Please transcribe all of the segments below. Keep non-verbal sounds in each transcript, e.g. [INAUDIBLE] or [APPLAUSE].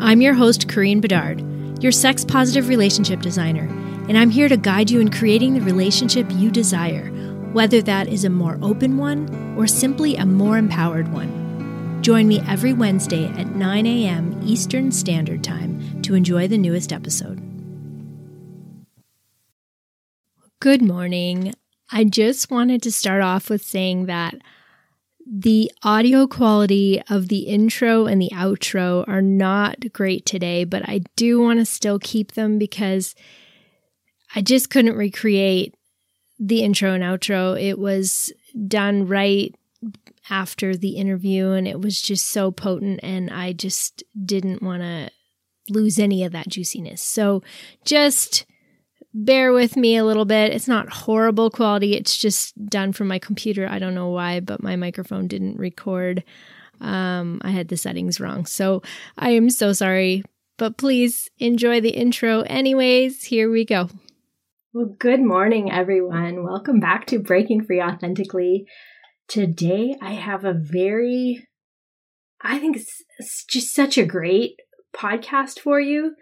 I'm your host, Karine Bedard, your sex positive relationship designer and I'm here to guide you in creating the relationship you desire, whether that is a more open one or simply a more empowered one. Join me every Wednesday at 9 a.m. Eastern Standard Time to enjoy the newest episode. Good morning. I just wanted to start off with saying that the audio quality of the intro and the outro are not great today, but I do want to still keep them because I just couldn't recreate the intro and outro. It was done right after the interview and it was just so potent and I just didn't want to lose any of that juiciness. So just bear with me a little bit. It's not horrible quality. It's just done from my computer. I don't know why, but my microphone didn't record. Um, I had the settings wrong. So I am so sorry, but please enjoy the intro anyways. Here we go. Well, good morning, everyone. Welcome back to Breaking Free Authentically. Today, I have a very, I think it's just such a great podcast for you.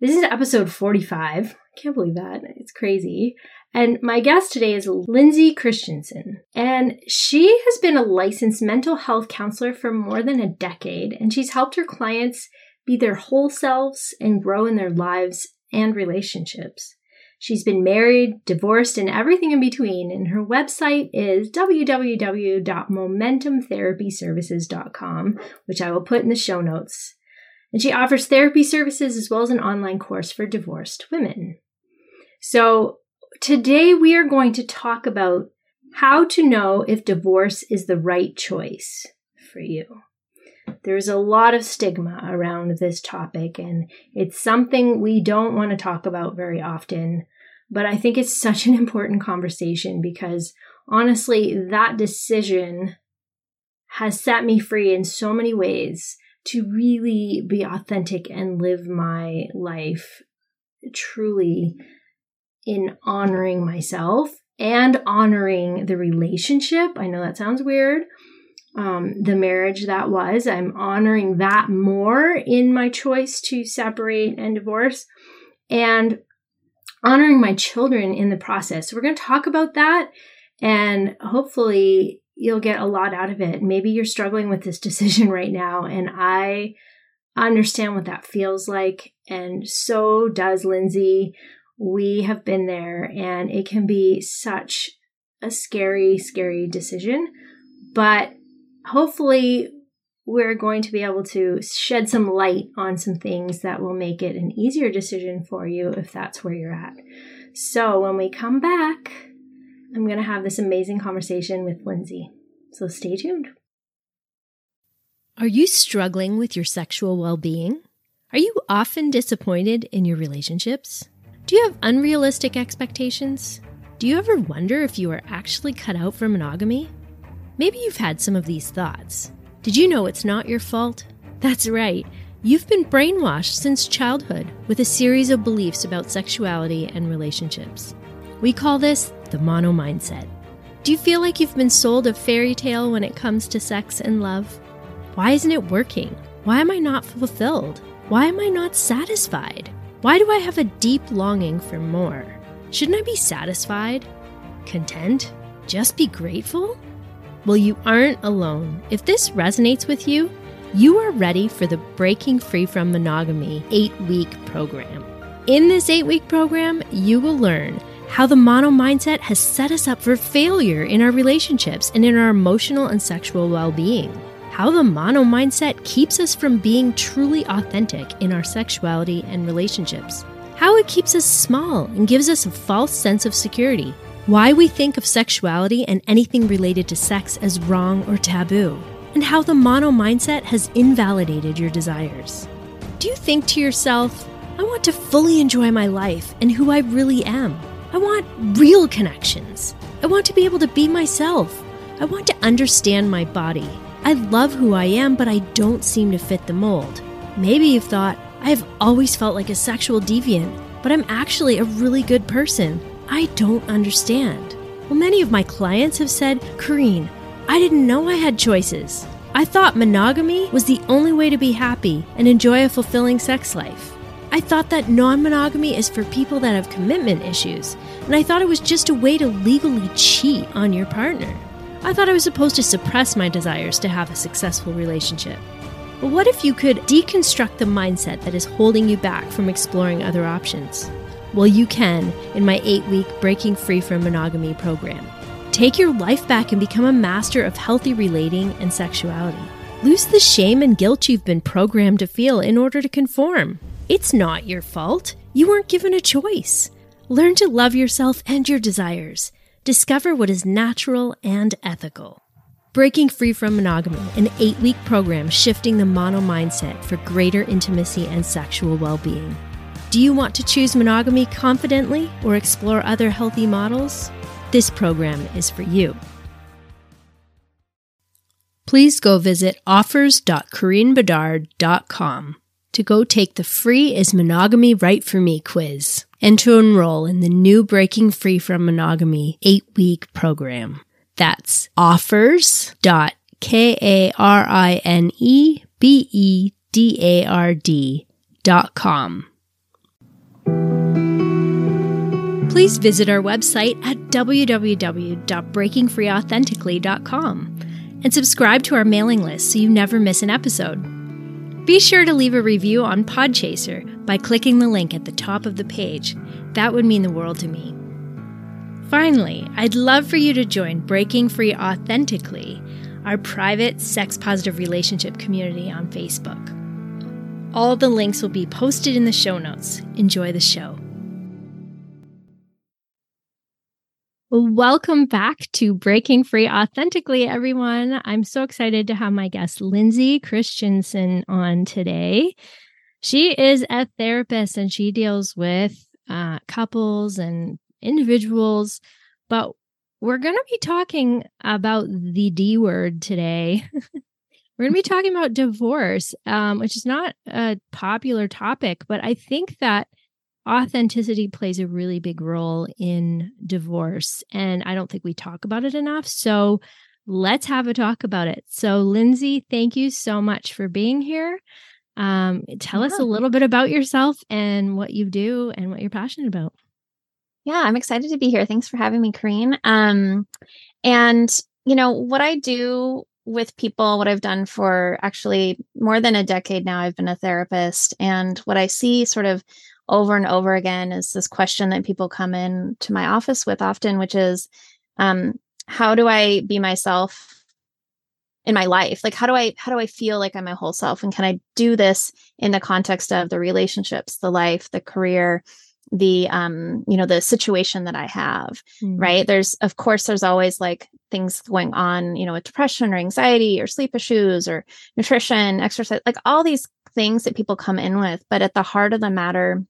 This is episode 45. Can't believe that. It's crazy. And my guest today is Lindsay Christianson. And she has been a licensed mental health counselor for more than a decade, and she's helped her clients be their whole selves and grow in their lives and relationships. She's been married, divorced, and everything in between, and her website is www.momentumtherapyservices.com, which I will put in the show notes. And she offers therapy services as well as an online course for divorced women. So, today we are going to talk about how to know if divorce is the right choice for you. There's a lot of stigma around this topic, and it's something we don't want to talk about very often. But I think it's [LAUGHS] such an important conversation because honestly, that decision has set me free in so many ways to really be authentic and live my life truly in honoring myself and honoring the relationship. I know that sounds weird. Um, the marriage that was, I'm honoring that more in my choice to separate and divorce. And honoring my children in the process. So we're going to talk about that and hopefully you'll get a lot out of it. Maybe you're struggling with this [LAUGHS] decision right now and I understand what that feels like and so does Lindsay. We have been there and it can be such a scary scary decision, but hopefully we're going to be able to shed some light on some things that will make it an easier decision for you if that's where you're at. So when we come back, I'm going to have this amazing conversation with Lindsay. So stay tuned. Are you struggling with your sexual well being? Are you often disappointed in your relationships? Do you have unrealistic expectations? Do you ever wonder if you are actually cut out for monogamy? Maybe you've had some of these thoughts. Did you know it's not your fault? That's right. You've been brainwashed since childhood with a series of beliefs about sexuality and relationships. We call this the mono mindset. Do you feel like you've been sold a fairy tale when it comes to sex and love? Why isn't it working? Why am I not fulfilled? Why am I not satisfied? Why do I have a deep longing for more? Shouldn't I be satisfied? Content? Just be grateful? Well, you aren't alone. If this resonates with you, you are ready for the Breaking Free from Monogamy eight week program. In this eight week program, you will learn how the mono mindset has set us up for failure in our relationships and in our emotional and sexual well being. How the mono mindset keeps us from being truly authentic in our sexuality and relationships. How it keeps us small and gives us a false sense of security why we think of sexuality and anything related to sex as wrong or taboo, and how the mono mindset has invalidated your desires. Do you think to yourself, I want to fully enjoy my life and who I really am? I want real connections. I want to be able to be myself. I want to understand my body. I love who I am, but I don't seem to fit the mold. Maybe you've thought, I've always felt like a sexual deviant, but I'm actually a really good person. I don't understand. Well, many of my clients have said, Karine, I didn't know I had choices. I thought monogamy was the only way to be happy and enjoy a fulfilling sex life. I thought that non monogamy is for people that have commitment issues, and I thought it was just a way to legally cheat on your partner. I thought I was supposed to suppress my desires to have a successful relationship. But what if you could deconstruct the mindset that is holding you back from exploring other options? Well, you can in my eight week Breaking Free from Monogamy program. Take your life back and become a master of healthy relating and sexuality. Lose the shame and guilt you've been programmed to feel in order to conform. It's not your fault. You weren't given a choice. Learn to love yourself and your desires. Discover what is natural and ethical. Breaking Free from Monogamy, an eight week program shifting the mono mindset for greater intimacy and sexual well being. Do you want to choose monogamy confidently or explore other healthy models? This program is for you. Please go visit offers.karinebedard.com to go take the free Is Monogamy Right for Me quiz and to enroll in the new Breaking Free from Monogamy eight week program. That's offers.k-a-r-i-n-e-b-e-d-a-r-d.com. Please visit our website at www.breakingfreeauthentically.com and subscribe to our mailing list so you never miss an episode. Be sure to leave a review on Podchaser by clicking the link at the top of the page. That would mean the world to me. Finally, I'd love for you to join Breaking Free Authentically, our private sex positive relationship community on Facebook. All the links will be posted in the show notes. Enjoy the show. Welcome back to Breaking Free Authentically, everyone. I'm so excited to have my guest, Lindsay Christianson, on today. She is a therapist and she deals with uh, couples and individuals, but we're going to be talking about the D word today. [LAUGHS] we're going to be talking about divorce, um, which is not a popular topic, but I think that authenticity plays a really big role in divorce. And I don't think we talk about it enough. So let's have a talk about it. So, Lindsay, thank you so much for being here. Um, tell yeah. us a little bit about yourself and what you do and what you're passionate about. Yeah, I'm excited to be here. Thanks for having me, Karine. Um, and you know what I do with people, what I've done for actually more than a decade now. I've been a therapist, and what I see sort of over and over again is this question that people come in to my office with often, which is, um, how do I be myself in my life? Like how do i how do i feel like i'm my whole self? And can i do this in the context of the relationships the life the career the um you know the situation that i have mm. right? There's of course there's always like things going on you know with depression or anxiety or sleep issues or nutrition exercise like all these things that people come in with. But at the heart of the matter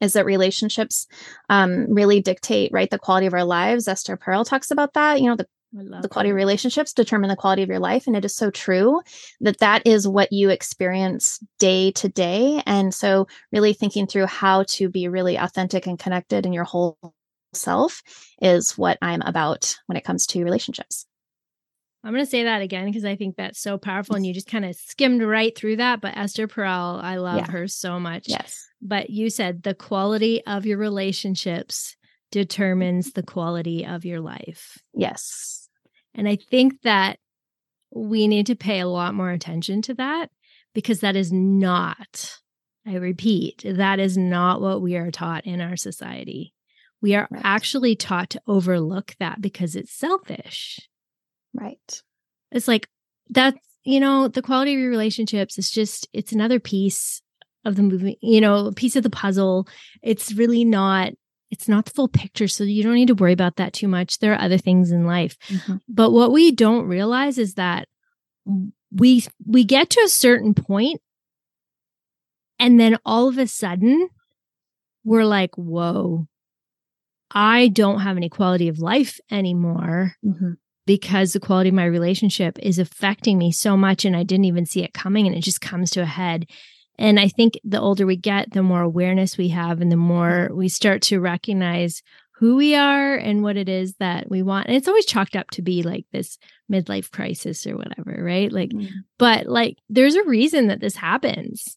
is that relationships um, really dictate right the quality of our lives. Esther perel talks about that you know the the quality that. of relationships determine the quality of your life and it is so true that that is what you experience day to day. And so really thinking through how to be really authentic and connected in your whole self is what i'm about when it comes to relationships I'm going to say that again because I think that's so powerful. And you just kind of skimmed right through that. But Esther Perel, I love yeah. her so much. Yes. But you said the quality of your relationships determines mm-hmm. the quality of your life. Yes. And I think that we need to pay a lot more attention to that because that is not, I repeat, that is not what we are taught in our society. We are right. actually taught to overlook that because it's selfish. Right. It's like that's, you know, the quality of your relationships is just, it's another piece of the movie, you know, a piece of the puzzle. It's really not it's not the full picture so you don't need to worry about that too much there are other things in life mm-hmm. but what we don't realize is that we we get to a certain point And then all of a sudden, we're like, whoa, I don't have any quality of life anymore mm-hmm. Because the quality of my relationship is affecting me so much. And I didn't even see it coming. And it just comes to a head. And I think the older we get, the more awareness we have and the more we start to recognize who we are and what it is that we want. And it's always chalked up to be like this midlife crisis or whatever, right? Like, mm. but like there's a reason that this happens.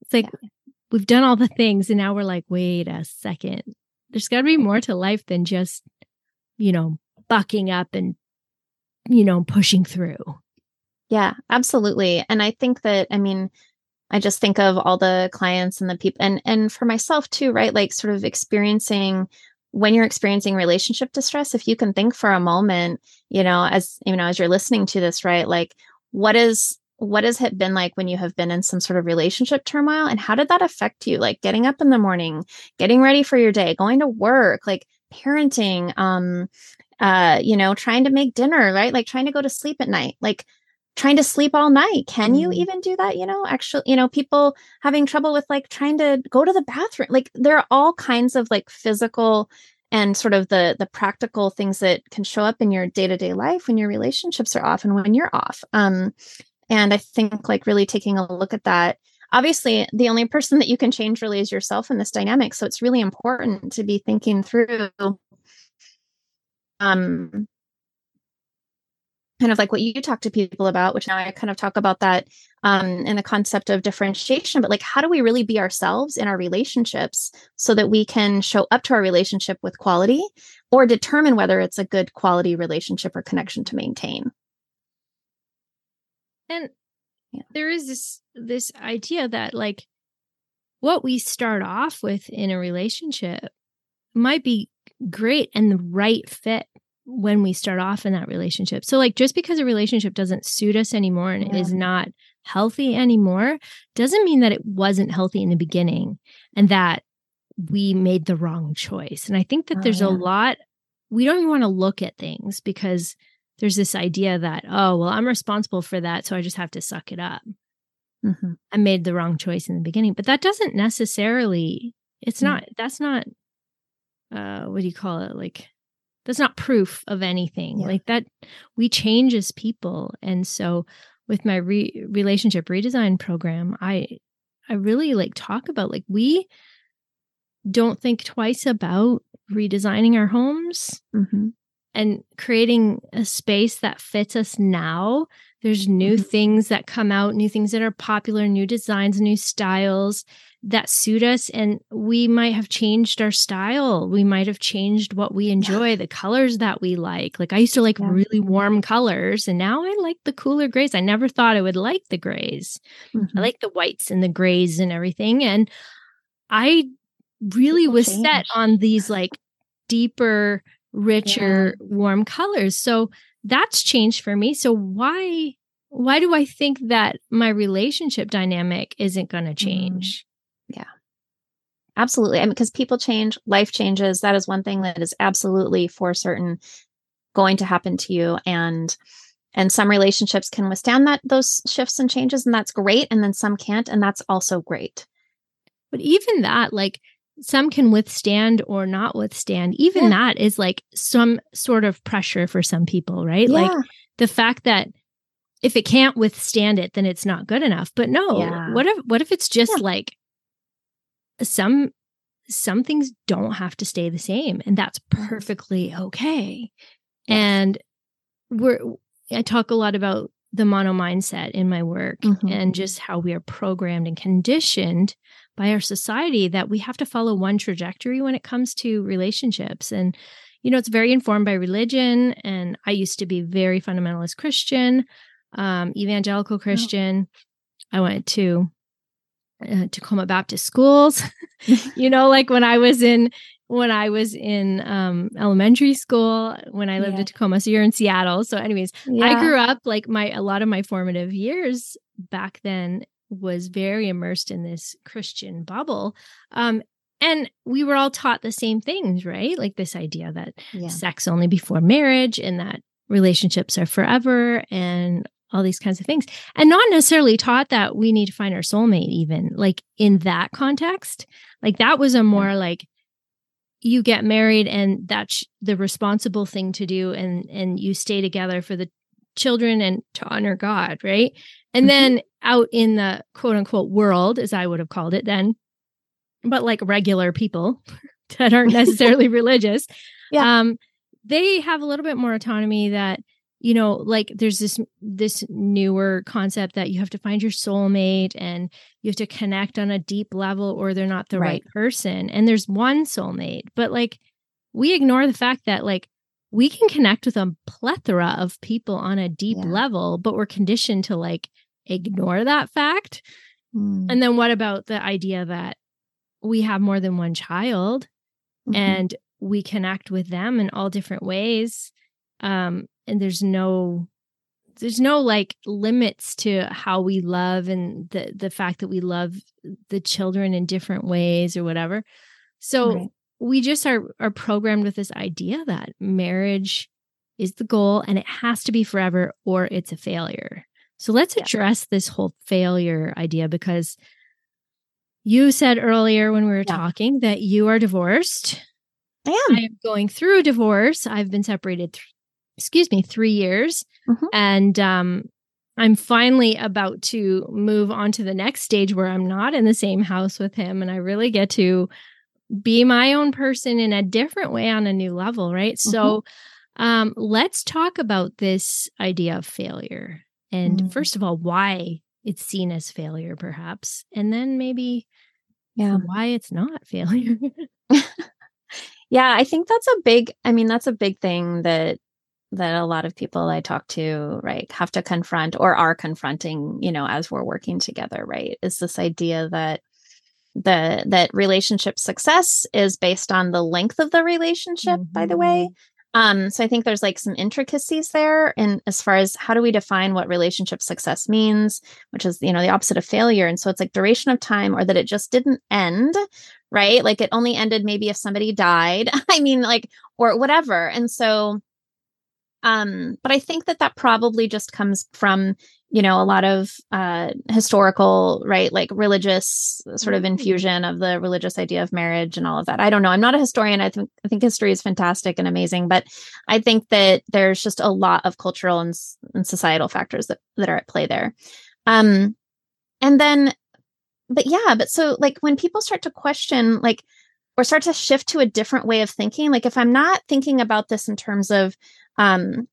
It's like yeah. we've done all the things and now we're like, wait a second. There's got to be more to life than just, you know, bucking up and, you know, pushing through. Yeah, absolutely. And I think that, I mean, I just think of all the clients and the people and and for myself too, right? Like sort of experiencing when you're experiencing relationship distress if you can think for a moment you know as you know as you're listening to this right like what is what has it been like when you have been in some sort of relationship turmoil and how did that affect you like getting up in the morning getting ready for your day going to work like parenting um uh you know trying to make dinner right? Like trying to go to sleep at night like trying to sleep all night. Can you mm-hmm. even do that? You know actually you know people having trouble with like trying to go to the bathroom. Like there are all kinds of like physical and sort of the the practical things that can show up in your day-to-day life when your relationships are off and when you're off. Um and i think like really taking a look at that obviously the only person that you can change really is yourself in this dynamic. So it's really important to be thinking through um kind of like what you talk to people about, which now I kind of talk about that um, in the concept of differentiation, but like how do we really be ourselves in our relationships so that we can show up to our relationship with quality or determine whether it's a good quality relationship or connection to maintain? And yeah. there is this this idea that like what we start off with in a relationship might be great and the right fit when we start off in that relationship. So, like, just because a relationship doesn't suit us anymore and yeah. is not healthy anymore doesn't mean that it wasn't healthy in the beginning and that we made the wrong choice. And I think that oh, there's yeah. a lot, we don't even want to look at things because there's this idea that, oh, well, I'm responsible for that. So I just have to suck it up. Mm-hmm. I made the wrong choice in the beginning. But that doesn't necessarily, it's mm-hmm. not, that's not, uh, what do you call it? Like, that's not proof of anything yeah. like that we change as people and so with my re- relationship redesign program i i really like talk about like we don't think twice about redesigning our homes mm-hmm. and creating a space that fits us now there's new mm-hmm. things that come out new things that are popular new designs new styles that suit us and we might have changed our style we might have changed what we enjoy yeah. the colors that we like like i used to like yeah. really warm colors and now i like the cooler grays i never thought i would like the grays mm-hmm. i like the whites and the grays and everything and i really People was change. set on these like deeper richer yeah. warm colors so that's changed for me so why why do i think that my relationship dynamic isn't going to mm. change. Absolutely. I mean, because people change, life changes. That is one thing that is absolutely for certain going to happen to you. And and some relationships can withstand that those shifts and changes, and that's great. And then some can't, and that's also great. But even that, like some can withstand or not withstand, even yeah. that is like some sort of pressure for some people, right? Yeah. Like the fact that if it can't withstand it, then it's not good enough. But no, yeah. what if what if it's just like some some things don't have to stay the same and that's perfectly okay and we're i talk a lot about the mono mindset in my work mm-hmm. and just how we are programmed and conditioned by our society that we have to follow one trajectory when it comes to relationships and you know it's very informed by religion and i used to be very fundamentalist christian um, evangelical oh. christian oh. i went to uh, Tacoma Baptist schools. [LAUGHS] you know, like when I was in when I was in um, elementary school, when I lived yeah. in Tacoma. So you're in Seattle. So, anyways, yeah. I grew up like my a lot of my formative years back then was very immersed in this Christian bubble. Um, and we were all taught the same things, right? Like this idea that yeah. sex only before marriage and that relationships are forever and all these kinds of things and not necessarily taught that we need to find our soulmate even like in that context like that was a more like you get married and that's the responsible thing to do and and you stay together for the children and to honor god right and mm-hmm. then out in the quote unquote world as i would have called it then but like regular people [LAUGHS] that aren't [LAUGHS] necessarily religious yeah. um they have a little bit more autonomy that you know like there's this this newer concept that you have to find your soulmate and you have to connect on a deep level or they're not the right, right person and there's one soulmate but like we ignore the fact that like we can connect with a plethora of people on a deep yeah. level but we're conditioned to like ignore that fact mm. and then what about the idea that we have more than one child mm-hmm. and we connect with them in all different ways um and there's no there's no like limits to how we love and the the fact that we love the children in different ways or whatever so right. we just are are programmed with this idea that marriage is the goal and it has to be forever or it's a failure so let's yeah. address this whole failure idea because you said earlier when we were yeah. talking that you are divorced I am. I am going through a divorce. I've been separated th- excuse me, three years. Mm-hmm. And um, I'm finally about to move on to the next stage where I'm not in the same house with him and I really get to be my own person in a different way on a new level, right? Mm-hmm. So um, let's talk about this idea of failure. And mm-hmm. first of all, why it's seen as failure, perhaps. And then maybe yeah, why it's not [LAUGHS] failure. [LAUGHS] yeah, I think that's a big, I mean, that's a big thing that that a lot of people I talk to, right, have to confront or are confronting, you know, as we're working together, right? Is this idea that the that relationship success is based on the length of the relationship, mm-hmm. by the way. Mm-hmm. Um, so I think there's like some intricacies there and as far as how do we define what relationship success means, which is, you know, the opposite of failure. And so it's like duration of time or that it just didn't end, right? Like it only ended maybe if somebody died. [LAUGHS] I mean, like, or whatever. And so um, but I think that that probably just comes from, you know, a lot of uh, historical, right, like religious sort of mm-hmm. infusion of the religious idea of marriage and all of that. I don't know. I'm not a historian. I think I think history is fantastic and amazing, but I think that there's just a lot of cultural and, and societal factors that that are at play there. Um, and then, but yeah, but so like when people start to question, like or start to shift to a different way of thinking like if i'm not thinking about this in terms of um,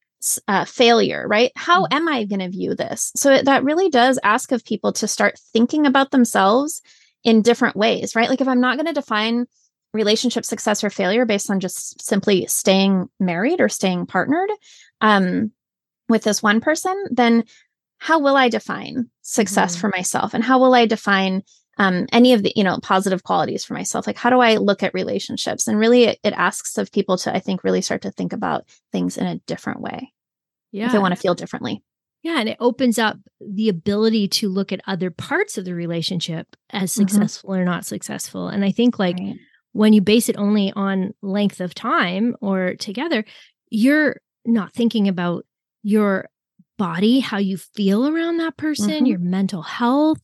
uh, failure, right? How mm. am I going to view this? So that really does ask of people to start thinking about themselves in different ways, right? Like if I'm not going to define relationship success or failure based on just simply staying married or staying partnered um, with this one person, then how will I define success mm-hmm. for myself? And how will I define um, any of the you know positive qualities for myself like how do i look at relationships and really it, it asks of people to i think really start to think about things in a different way yeah if they want to feel differently yeah and it opens up the ability to look at other parts of the relationship as mm-hmm. successful mm-hmm. or not successful and i think like right. when you base it only on length of time or together you're not thinking about your body how you feel around that person mm-hmm. your mental health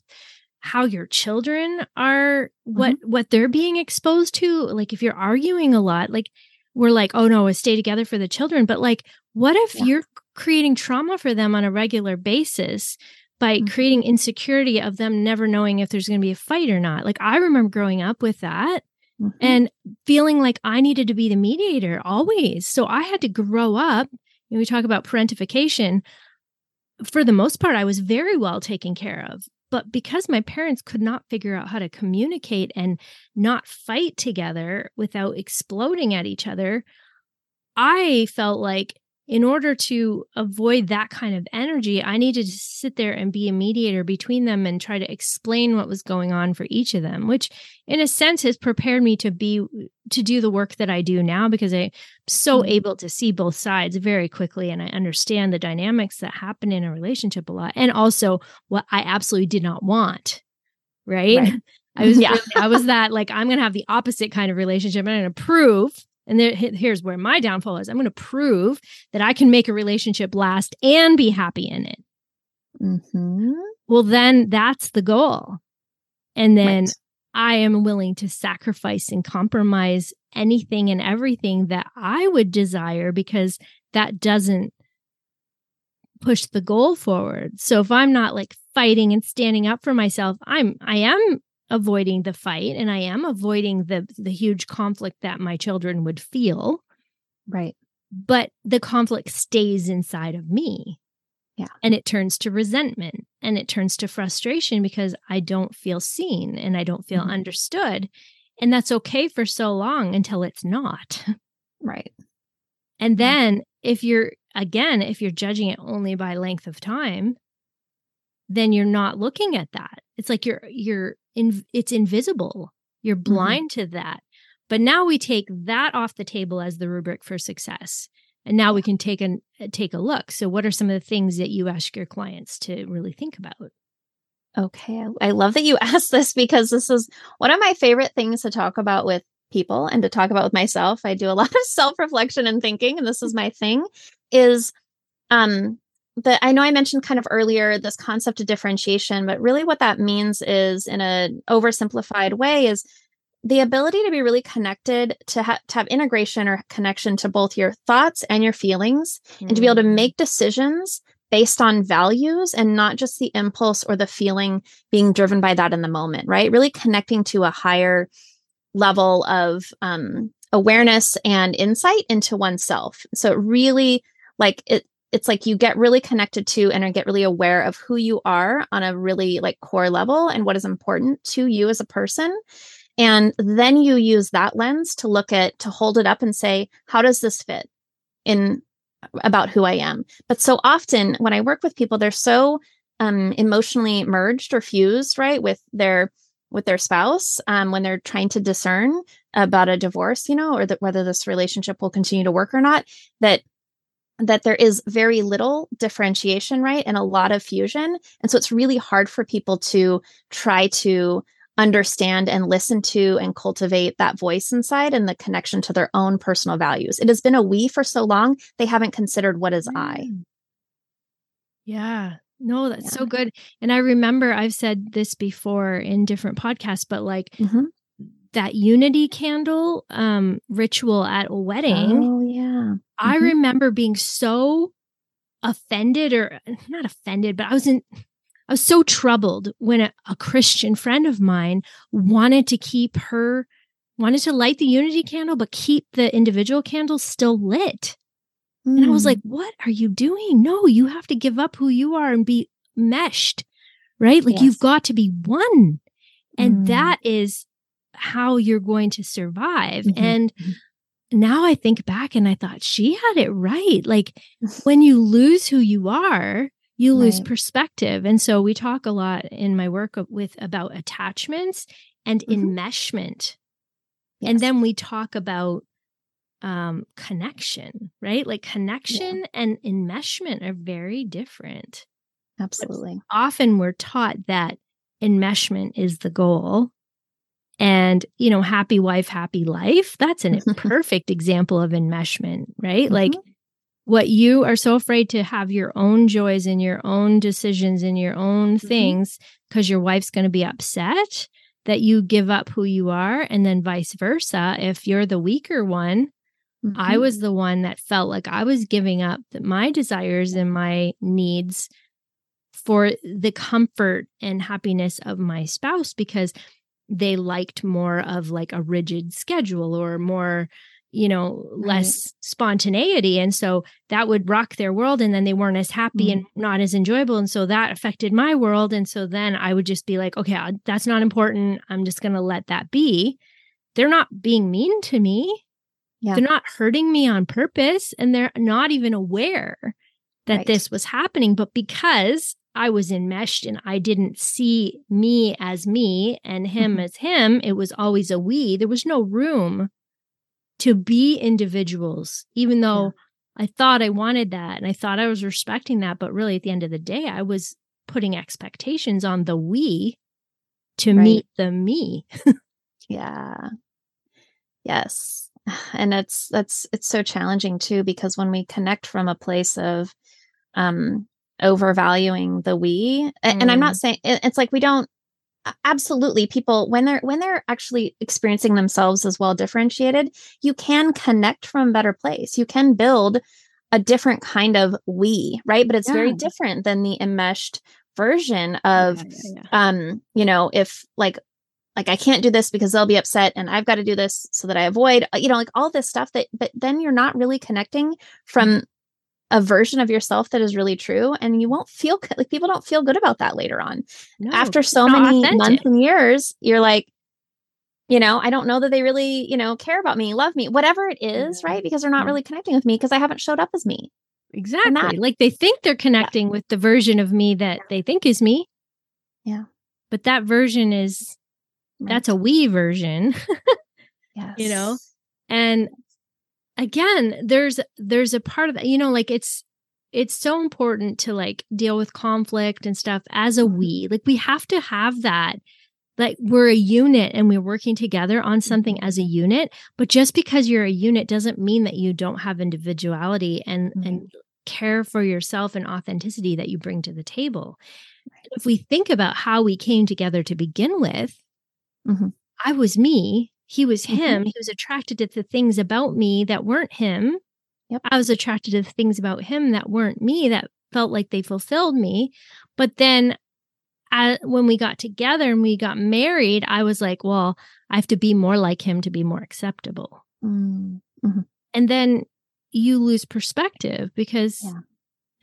how your children are what mm-hmm. what they're being exposed to like if you're arguing a lot like we're like oh no stay together for the children but like what if yeah. you're creating trauma for them on a regular basis by mm-hmm. creating insecurity of them never knowing if there's going to be a fight or not like i remember growing up with that mm-hmm. and feeling like i needed to be the mediator always so i had to grow up and we talk about parentification for the most part i was very well taken care of but because my parents could not figure out how to communicate and not fight together without exploding at each other, I felt like in order to avoid that kind of energy, I needed to sit there and be a mediator between them and try to explain what was going on for each of them, which in a sense has prepared me to be to do the work that I do now because I'm so mm-hmm. able to see both sides very quickly and I understand the dynamics that happen in a relationship a lot and also what I absolutely did not want. Right. right. [LAUGHS] I was [LAUGHS] yeah. really, I was that like I'm gonna have the opposite kind of relationship. I'm gonna prove and there, here's where my downfall is I'm going to prove that I can make a relationship last and be happy in it. Mm-hmm. Well, then that's the goal. And then Right. I am willing to sacrifice and compromise anything and everything that I would desire because that doesn't push the goal forward. So if I'm not like fighting and standing up for myself, I'm I am avoiding the fight and I am avoiding the the huge conflict that my children would feel, Right. but the conflict stays inside of me. Yeah. And it turns to resentment and it turns to frustration because I don't feel seen and I don't feel Mhm. understood. And that's okay for so long until it's not. [LAUGHS] Right. And then if you're again, if you're judging it only by length of time, then you're not looking at that. It's like you're you're in it's invisible. You're blind to that. But now we take that off the table as the rubric for success. And now we can take an take a look. So what are some of the things that you ask your clients to really think about? Okay. I- I love that you [LAUGHS] asked this because this is one of my favorite things to talk about with people and to talk about with myself. I do a lot of [LAUGHS] self-reflection and thinking, and this is my thing, is um the I know I mentioned kind of earlier this concept of differentiation, but really what that means is in an oversimplified way is the ability to be really connected to, ha- to have integration or connection to both your thoughts and your feelings and to be able to Mm. make decisions based on values and not just the impulse or the feeling being driven by that in the moment, right? Really connecting to a higher level of um, awareness and insight into oneself. So it really like it it's like you get really connected to and get really aware of who you are on a really like core level and what is important to you as a person and then you use that lens to look at to hold it up and say how does this fit in about who I am. But so often when I work with people, they're so um, emotionally merged or fused, right, with their with their spouse um, when they're trying to discern about a divorce, you know, or that whether this relationship will continue to work or not. That that there is very little differentiation, right, and a lot of fusion, and so it's really hard for people to try to understand and listen to and cultivate that voice inside and the connection to their own personal values. It has been a we for so long, they haven't considered what is I. Mm. Yeah. No, that's so good. And I remember I've said this before in different podcasts, but like Mhm. That unity candle um ritual at a wedding, Oh, yeah. I mhm. remember being so offended or not offended, but I was in I was so troubled when a, a Christian friend of mine wanted to keep her wanted to light the unity candle but keep the individual candles still lit. And I was Mm. like, what are you doing? No, you have to give up who you are and be meshed, right? Like Yes. you've got to be one. And Mm. that is how you're going to survive. Mhm. And Mhm. now I think back and I thought she had it right. Like when you lose who you are, you lose Right. perspective. And so we talk a lot in my work with about attachments and Mhm. enmeshment. And then we talk about um connection, right? Like connection and enmeshment are very different. absolutely. Often we're taught that enmeshment is the goal. And, you know, happy wife, happy life. That's an, a [LAUGHS] perfect example of enmeshment, right? Like Mhm. what you are so afraid to have your own joys and your own decisions and your own Mhm. things because your wife's going to be upset that you give up who you are. And then vice versa. If you're the weaker one, I Mhm. was the one that felt like I was giving up my desires and my needs for the comfort and happiness of my spouse because they liked more of like a rigid schedule or more you know less spontaneity and so that would rock their world and then they weren't as happy mm-hmm. and not as enjoyable and so that affected my world and so then i would just be like okay that's not important. I'm just going to let that be. They're not being mean to me. Yeah. they're not hurting me on purpose and they're not even aware that Right. this was happening but because i was enmeshed and i didn't see me as me and him Mhm. as him it was always a we there was no room to be individuals even though i thought i wanted that and i thought i was respecting that but really at the end of the day i was putting expectations on the we to Right. meet the me Yeah. Yes. [SIGHS] And it's that's it's so challenging too because when we connect from a place of um overvaluing the we. Mm. And I'm not mm. saying it's like we don't absolutely people when they're when they're actually experiencing themselves as well differentiated you can connect from a better place you can build a different kind of we right but it's yeah. very different than the enmeshed version of yeah, yeah, um you know if like like I can't do this because they'll be upset and I've got to do this so that I avoid, uh, you know, like all this stuff that, but then you're not really connecting from a version of yourself that is really true. And you won't feel like people don't feel good about that later on. No, After so many authentic. months and years, you're like, you know, I don't know that they really, you know, care about me, love me, whatever it is, right? Because they're not really connecting with me because I haven't showed up as me. Exactly. That, like they think they're connecting yeah. with the version of me that they think is me. Yeah. But that version is Right. That's a we version. yes. [LAUGHS] You know? And again, there's there's a part of that, you know, like it's it's so important to like deal with conflict and stuff as a mm-hmm. we. Like we have to have that like we're a unit and we're working together on something mm-hmm. as a unit but just because you're a unit doesn't mean that you don't have individuality and mm-hmm. and care for yourself and authenticity that you bring to the table if we think about how we came together to begin with Mm-hmm. I was me. He was him. Mm-hmm. He was attracted to the things about me that weren't him. Yep. I was attracted to the things about him that weren't me, that felt like they fulfilled me. But then I, when we got together and we got married, I was like, well, I have to be more like him to be more acceptable. Mm-hmm. And then you lose perspective because, yeah.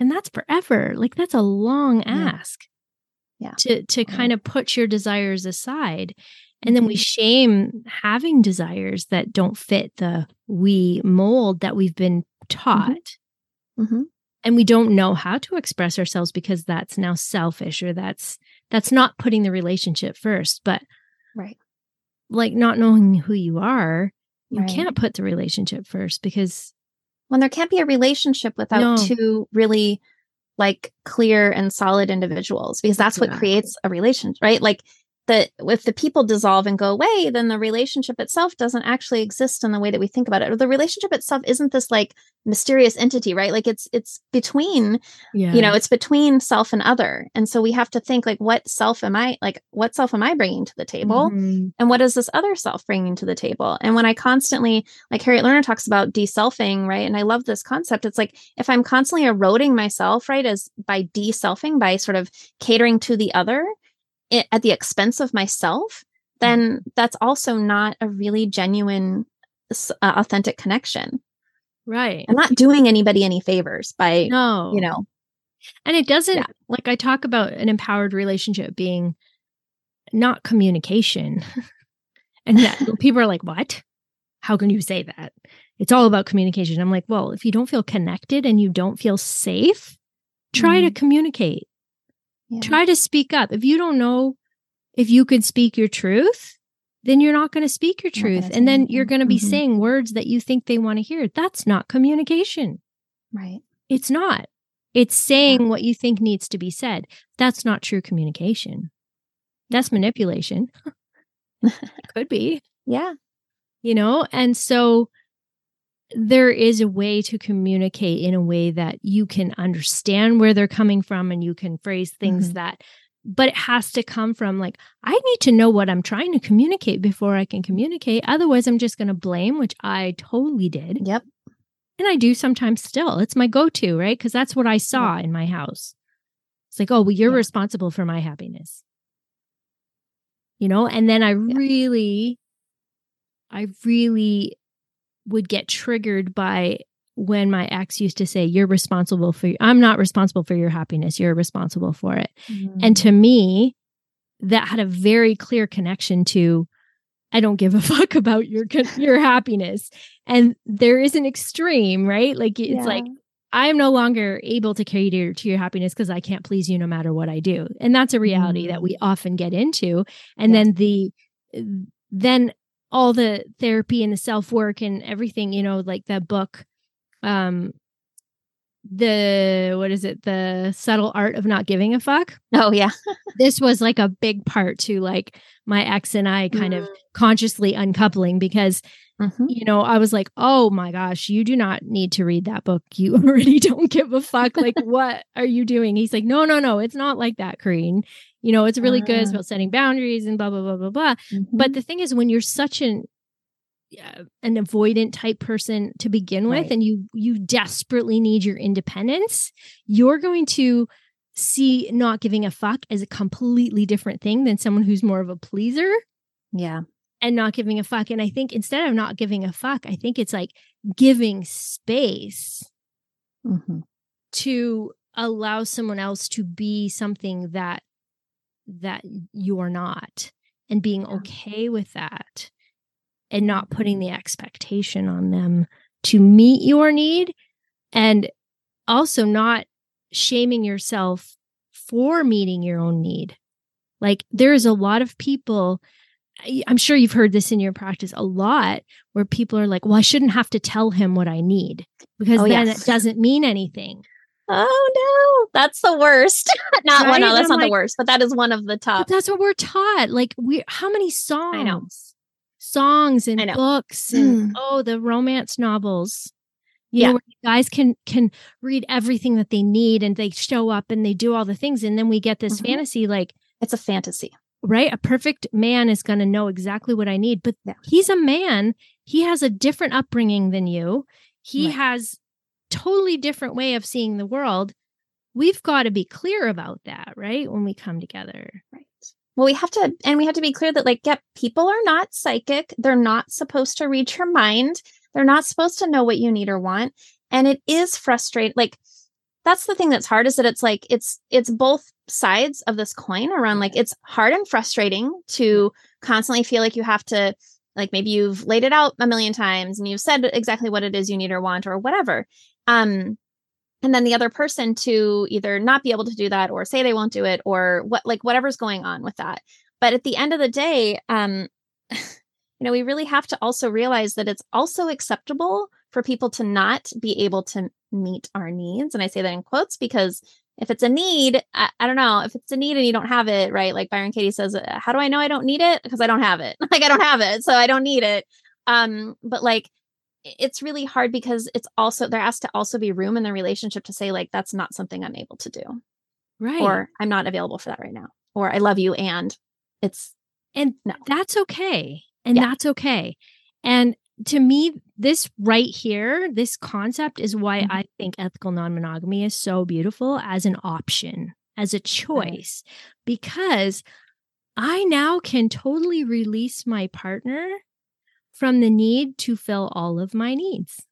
and that's forever. Like that's a long yeah. ask. Yeah. To to kind of put your desires aside. And then we mm-hmm. shame having desires that don't fit the we mold that we've been mm-hmm. taught. Mm-hmm. And we don't know how to express ourselves because that's now selfish or that's that's not putting the relationship first. But right. Like not knowing who you are, you right. can't put the relationship first because when there can't be a relationship without no. two really like clear and solid individuals because that's what creates a relationship, right? Like that if the people dissolve and go away, then the relationship itself doesn't actually exist in the way that we think about it. Or the relationship itself isn't this like mysterious entity, right? Like it's it's between, yeah. you know, it's between self and other. And so we have to think like, what self am I like? What self am I bringing to the table, mm-hmm. and what is this other self bringing to the table? And when I constantly, like Harriet Lerner talks about deselfing, right? And I love this concept. It's like if I'm constantly eroding myself, right, as by deselfing, by sort of catering to the other it, at the expense of myself, then mm-hmm. that's also not a really genuine, uh, authentic connection. Right. I'm not doing anybody any favors by, no. you know. And it doesn't, yeah. like I talk about an empowered relationship being not communication. [LAUGHS] and that, [LAUGHS] people are like, what? How can you say that? It's all about communication. I'm like, well, if you don't feel connected and you don't feel safe, try mm-hmm. to communicate. Yeah. Try to speak up. If you don't know if you could speak your truth, then you're not going to speak your truth. And then you're going to be mm-hmm. saying words that you think they want to hear. That's not communication. Right. It's not. It's saying yeah. what you think needs to be said. That's not true communication. That's manipulation. [LAUGHS] Could be. Yeah. You know, and so there is a way to communicate in a way that you can understand where they're coming from and you can phrase things mm-hmm. that but it has to come from like i need to know what i'm trying to communicate before i can communicate. Otherwise i'm just going to blame which i totally did. Yep. And i do sometimes still. It's my go-to right? Because that's what i saw in my house. It's like oh well you're yeah. responsible for my happiness. You know? And then i yeah. really i really would get triggered by when my ex used to say you're responsible for i'm not responsible for your happiness you're responsible for it mm-hmm. and to me that had a very clear connection to i don't give a [LAUGHS] fuck about your [LAUGHS] your happiness and there is an extreme right like it's yeah. like i am no longer able to cater to your happiness because i can't please you no matter what i do and that's a reality mm-hmm. that we often get into and yeah. then the then all the therapy and the self work and everything, you know, like that book, um, the what is it? The subtle art of not giving a fuck. Oh yeah. [LAUGHS] This was like a big part to like my ex and i kind mm. of consciously uncoupling because mm-hmm. you know, I was like, oh my gosh, you do not need to read that book. [LAUGHS] You already don't give a fuck. Like, [LAUGHS] what are you doing? He's like, no, no, no, it's not like that, Karine. You know, it's really uh, good. It's ah. about setting boundaries and blah, blah, blah, blah, blah. Mm-hmm. But the thing is, when you're such an, uh, an avoidant type person to begin with right. and you you desperately need your independence you're going to see not giving a fuck as a completely different thing than someone who's more of a pleaser yeah and not giving a fuck. And I think instead of not giving a fuck, I think it's like giving space mm-hmm. to allow someone else to be something that that you're not and being okay with that and not putting the expectation on them to meet your need and also not shaming yourself for meeting your own need. Like there's a lot of people I'm sure you've heard this in your practice a lot where people are like, well, I shouldn't have to tell him what I need because oh, then yes. it doesn't mean anything. Oh no, that's the worst. [LAUGHS] not right? one, no, that's not like, the worst, but that is one of the top. that's what we're taught. Like we how many songs? I know. Songs and books and oh, the romance novels. You yeah. know, guys can can read everything that they need and they show up and they do all the things and then we get this mm-hmm. fantasy like it's a fantasy right? A perfect man is going to know exactly what I need, but yeah. he's a man. He has a different upbringing than you. He right. has totally different way of seeing the world. We've got to be clear about that, right? When we come together. Right. Well, we have to, and we have to be clear that, like, yeah, people are not psychic. They're not supposed to read your mind. They're not supposed to know what you need or want. And it is frustrating. Like, that's the thing that's hard is that it's like it's it's both sides of this coin around like it's hard and frustrating to constantly feel like you have to like maybe you've laid it out a million times and you've said exactly what it is you need or want or whatever. Um and then the other person to either not be able to do that or say they won't do it or what like whatever's going on with that. But at the end of the day um [LAUGHS] you know we really have to also realize that it's also acceptable for people to not be able to meet our needs. And I say that in quotes because if it's a need, I, I, don't know, if it's a need and you don't have it, right? Like Byron Katie says, uh, how do I know I don't need it? Because I don't have it. [LAUGHS] like I don't have it. So I don't need it. Um, but like it's really hard because it's also there has to also be room in the relationship to say, like, that's not something I'm able to do. Right. Or I'm not available for that right now. Or I love you and it's and no. that's okay. And yeah. that's okay. And to me, this right here, this concept is why mm-hmm. I think ethical non monogamy is so beautiful as an option, as a choice, because I now can totally release my partner from the need to fill all of my needs.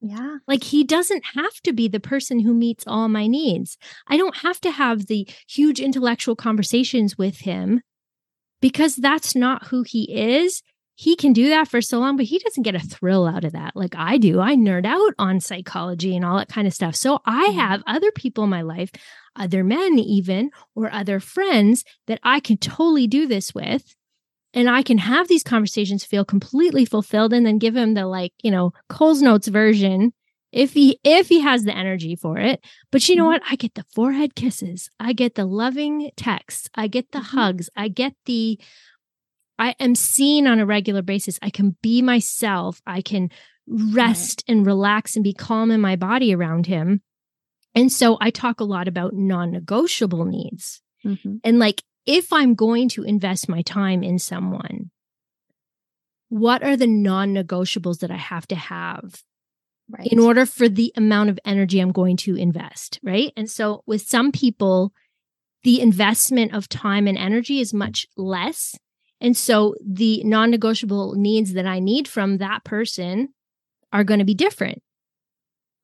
Yeah. Like he doesn't have to be the person who meets all my needs. I don't have to have the huge intellectual conversations with him because that's not who he is he can do that for so long, but he doesn't get a thrill out of that like I do. I nerd out on psychology and all that kind of stuff. So I mm-hmm. have other people in my life, other men even, or other friends that I can totally do this with. And I can have these conversations feel completely fulfilled and then give him the like, you know, Coles Notes version if he if he has the energy for it but you know mm-hmm. what i get the forehead kisses i get the loving texts i get the mm-hmm. hugs i get the I am seen on a regular basis. I can be myself. I can rest right. and relax and be calm in my body around him. And so I talk a lot about non negotiable needs. Mm-hmm. And like, if I'm going to invest my time in someone, what are the non negotiables that I have to have right. in order for the amount of energy I'm going to invest? Right. And so with some people, the investment of time and energy is much less and so the non negotiable needs that I need from that person are going to be different.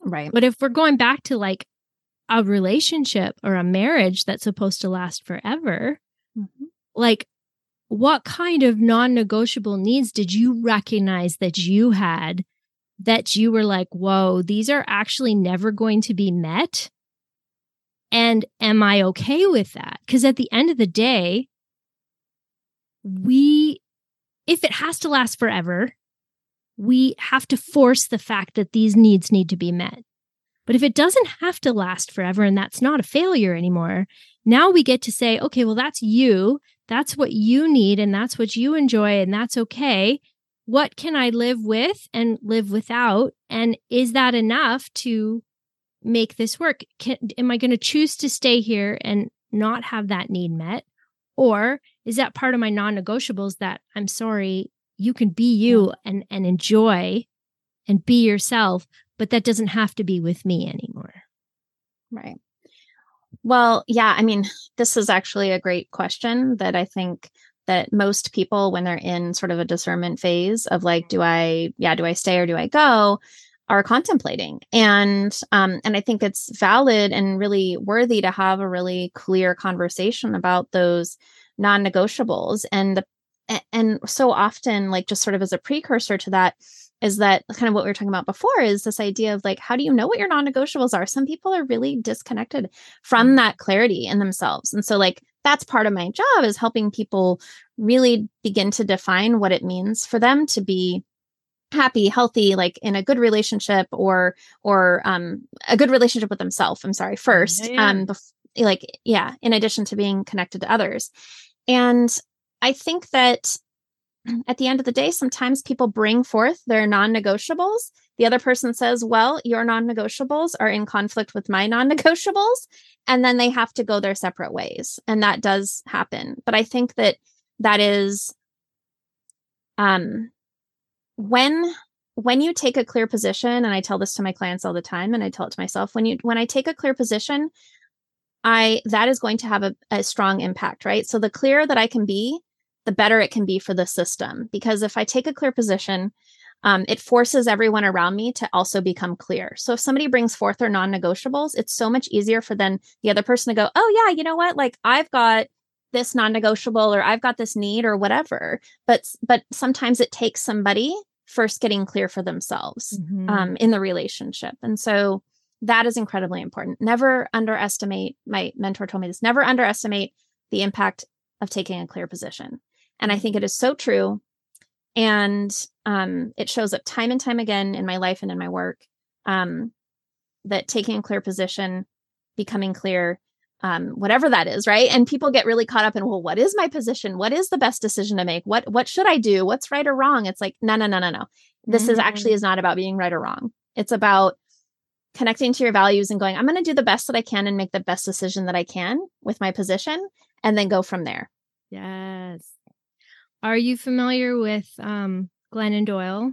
Right. But if we're going back to like a relationship or a marriage that's supposed to last forever, mm-hmm. like what kind of non negotiable needs did you recognize that you had that you were like, whoa, these are actually never going to be met? And am I okay with that? Because at the end of the day, we, if it has to last forever, we have to force the fact that these needs need to be met. But if it doesn't have to last forever and that's not a failure anymore, now we get to say, okay, well, that's you. That's what you need and that's what you enjoy and that's okay. what can I live with and live without? And is that enough to make this work? Can, am I going to choose to stay here and not have that need met? Or is that part of my non negotiables that I'm sorry, you can be you yeah. and, and enjoy and be yourself, but that doesn't have to be with me anymore? Right. Well, yeah, I mean, this is actually a great question that I think that most people when they're in sort of a discernment phase of like do I yeah, do I stay or do I go? are contemplating and um and i think it's valid and really worthy to have a really clear conversation about those non-negotiables. And the and so often like just sort of as a precursor to that is that kind of what we were talking about before is this idea of like how do you know what your non-negotiables are? Some people are really disconnected from that clarity in themselves. And so like that's part of my job is helping people really begin to define what it means for them to be happy healthy like in a good relationship or or um a good relationship with themselves i'm sorry first yeah, yeah. um bef- like yeah in addition to being connected to others and i think that at the end of the day, sometimes people bring forth their non negotiables. The other person says, Well, your non negotiables are in conflict with my non negotiables. And then they have to go their separate ways. And that does happen. But I think that that is um when when you take a clear position and i tell this to my clients all the time and i tell it to myself when you when i take a clear position i that is going to have a, a strong impact right so the clearer that i can be the better it can be for the system. Because if I take a clear position, um, it forces everyone around me to also become clear. So if somebody brings forth their non negotiables, it's so much easier for then the other person to go, oh, yeah, you know what? Like I've got this non negotiable or I've got this need or whatever. But, but sometimes it takes somebody first getting clear for themselves mm-hmm. um, in the relationship. And so that is incredibly important. Never underestimate, my mentor told me this, never underestimate the impact of taking a clear position. And I think it is so true. And um, it shows up time and time again in my life and in my work um, that taking a clear position, becoming clear, um, whatever that is, right? And people get really caught up in, well, what is my position? What is the best decision to make? What what should I do? What's right or wrong? It's like, no, no, no, no, no. This mm-hmm. is actually mm. is not about being right or wrong. It's about connecting to your values and going, I'm going to do the best that I can and make the best decision that I can with my position and then go from there. Yes. Are you familiar with um, Glennon Doyle?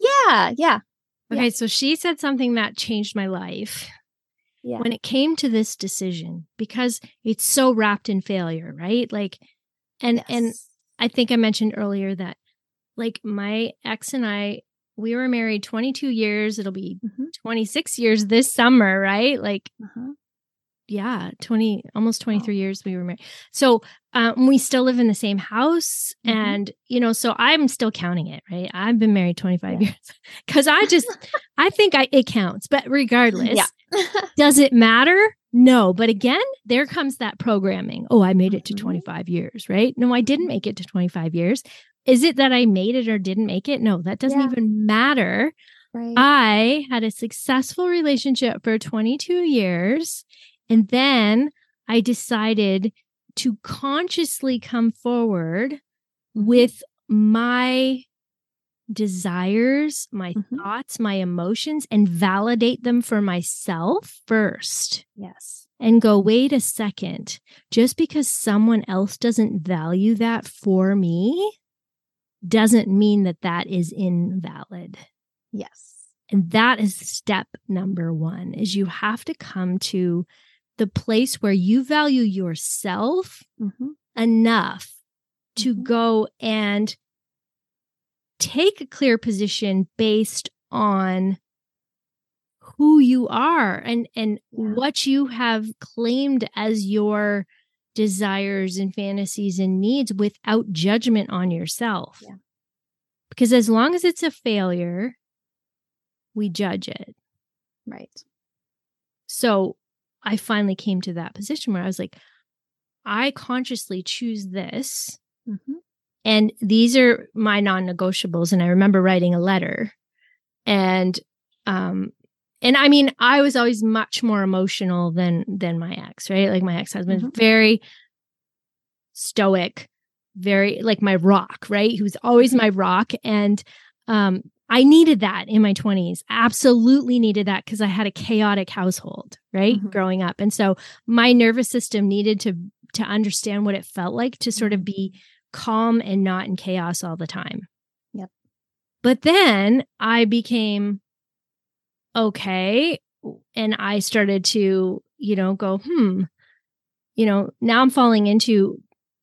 Yeah, yeah. Okay, yeah. so she said something that changed my life. Yeah. When it came to this decision, because it's so wrapped in failure, right? Like, and yes. and I think I mentioned earlier that, like, my ex and I, we were married 22 years. It'll be mm-hmm. 26 years this summer, right? Like, uh-huh yeah 20 almost 23 oh. years we were married so um, we still live in the same house mm-hmm. and you know so i'm still counting it right i've been married 25 yeah. years [LAUGHS] because i just [LAUGHS] i think I, it counts but regardless yeah. [LAUGHS] does it matter no but again there comes that programming oh i made it to mm-hmm. 25 years right no i didn't make it to 25 years is it that i made it or didn't make it no that doesn't yeah. even matter Right. I had a successful relationship for 22 years and then I decided to consciously come forward mm-hmm. with my desires, my mm-hmm. thoughts, my emotions, and validate them for myself first. Yes. And go, wait a second, just because someone else doesn't value that for me doesn't mean that that is invalid. Yes. And that is step number one is you have to come to the place where you value yourself mm-hmm. enough to mm-hmm. go and take a clear position based on who you are and and yeah. what you have claimed as your desires and fantasies and needs without judgment on yourself. Yeah. Because as long as it's a failure, we judge it. Right. So I finally came to that position where I was like, I consciously choose this. Mm-hmm. And these are my non negotiables. And I remember writing a letter. And, um, and I mean, I was always much more emotional than than my ex, right? Like my ex husband, mm-hmm. very stoic, very like my rock, right? He was always my rock. And um, I needed that in my 20s. Absolutely needed that because I had a chaotic household, right? Mm-hmm. Growing up. And so my nervous system needed to to understand what it felt like to sort of be calm and not in chaos all the time. Yep. But then I became okay and I started to, you know, go, hmm, you know, now I'm falling into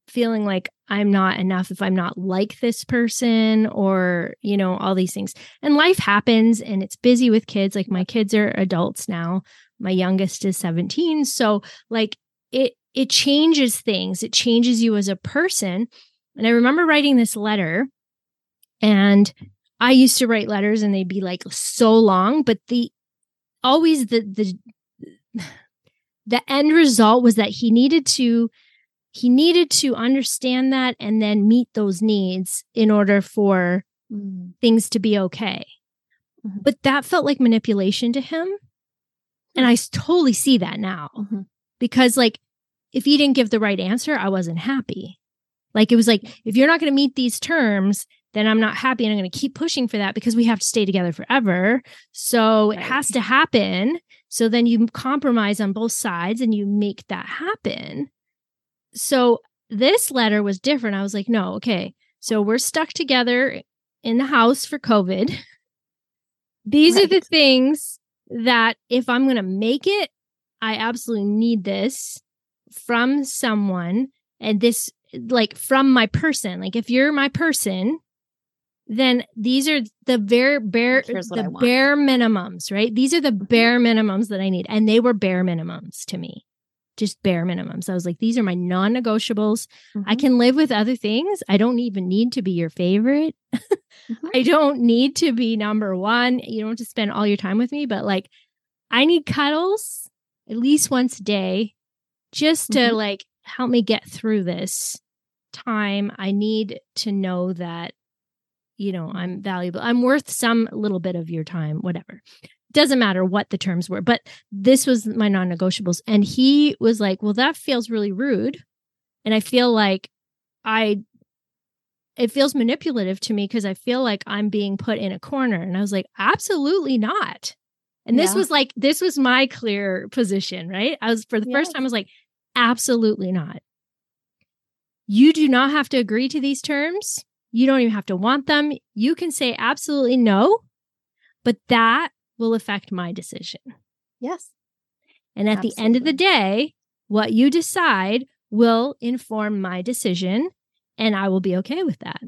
feeling like I'm not enough if I'm not like this person or, you know, all these things. And life happens and it's busy with kids. Like my kids are adults now. My youngest is 17. So like it it changes things. It changes you as a person. And I remember writing this letter and I used to write letters and they'd be like so long, but the always the the [SIGHS] the end result was that he needed to he needed to understand that and then meet those needs in order for mm. things to be okay. Mm-hmm. But that felt like manipulation to him. And I totally see that now mm-hmm. because, like, if he didn't give the right answer, I wasn't happy. Like, it was like, if you're not going to meet these terms, then I'm not happy and I'm going to keep pushing for that because we have to stay together forever. So right. it has to happen. So then you compromise on both sides and you make that happen. So this letter was different. I was like, no, okay. So we're stuck together in the house for COVID. [LAUGHS] These right. are the things that if I'm going to make it, I absolutely need this from someone and this like from my person. Like if you're my person, then these are the bare bare the bare minimums, right? These are the mm-hmm. bare minimums that I need. And they were bare minimums to me. Just bare minimums. I was like, these are my non-negotiables. Mm-hmm. I can live with other things. I don't even need to be your favorite. [LAUGHS] mm-hmm. I don't need to be number one. You don't have to spend all your time with me, but like I need cuddles at least once a day just to mm-hmm. like help me get through this time. I need to know that you know, I'm valuable. I'm worth some little bit of your time, whatever. Doesn't matter what the terms were, but this was my non negotiables. And he was like, Well, that feels really rude. And I feel like I, it feels manipulative to me because I feel like I'm being put in a corner. And I was like, Absolutely not. And this yeah. was like, this was my clear position, right? I was, for the yes. first time, I was like, Absolutely not. You do not have to agree to these terms you don't even have to want them. You can say absolutely no, but that will affect my decision. Yes. And at absolutely. the end of the day, what you decide will inform my decision, and I will be okay with that.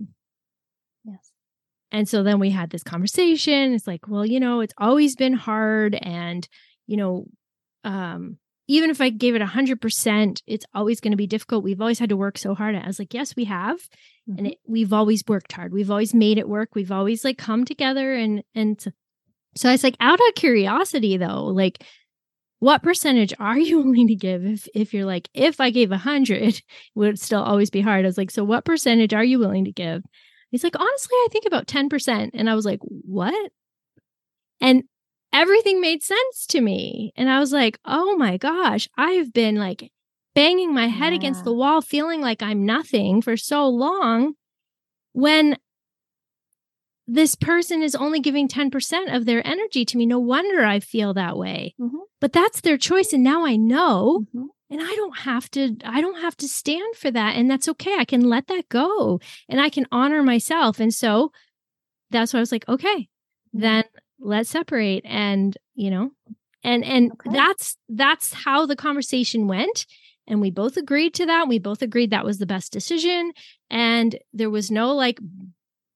Yes. And so then we had this conversation. It's like, well, you know, it's always been hard. And, you know, um, even if I gave it 100%, it's always going to be difficult. We've always had to work so hard. I was like, yes, we have. Mm-hmm. And it, we've always worked hard. We've always made it work. We've always like come together. And, and so, I was like, out of curiosity though, like, what percentage are you [LAUGHS] willing to give if, if you're like, if I gave a hundred, [LAUGHS] it would still always be hard. I was like, so what percentage are you willing to give? He's like, honestly, I think about 10%. And I was like, what? And everything made sense to me. And I was like, oh my gosh, I've been like banging my head yeah. against the wall, feeling like I'm nothing for so long when this person is only giving 10% of their energy to me. No wonder I feel that way. Mm-hmm. But that's their choice. And now I know. Mm-hmm. And I don't have to, I don't have to stand for that. And that's okay. I can let that go and I can honor myself. And so that's why I was like, okay, mm-hmm. then let's separate and you know and and okay. that's that's how the conversation went and we both agreed to that we both agreed that was the best decision and there was no like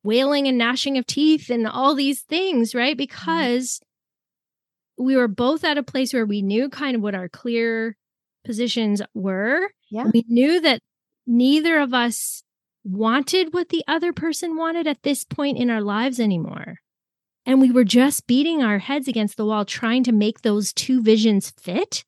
wailing and gnashing of teeth and all these things right mm-hmm. because mm-hmm. we were both at a place where we knew kind of what our clear positions were yeah we knew that neither of us wanted what the other person wanted at this point in our lives anymore and we were just beating our heads against the wall trying to make those two visions fit.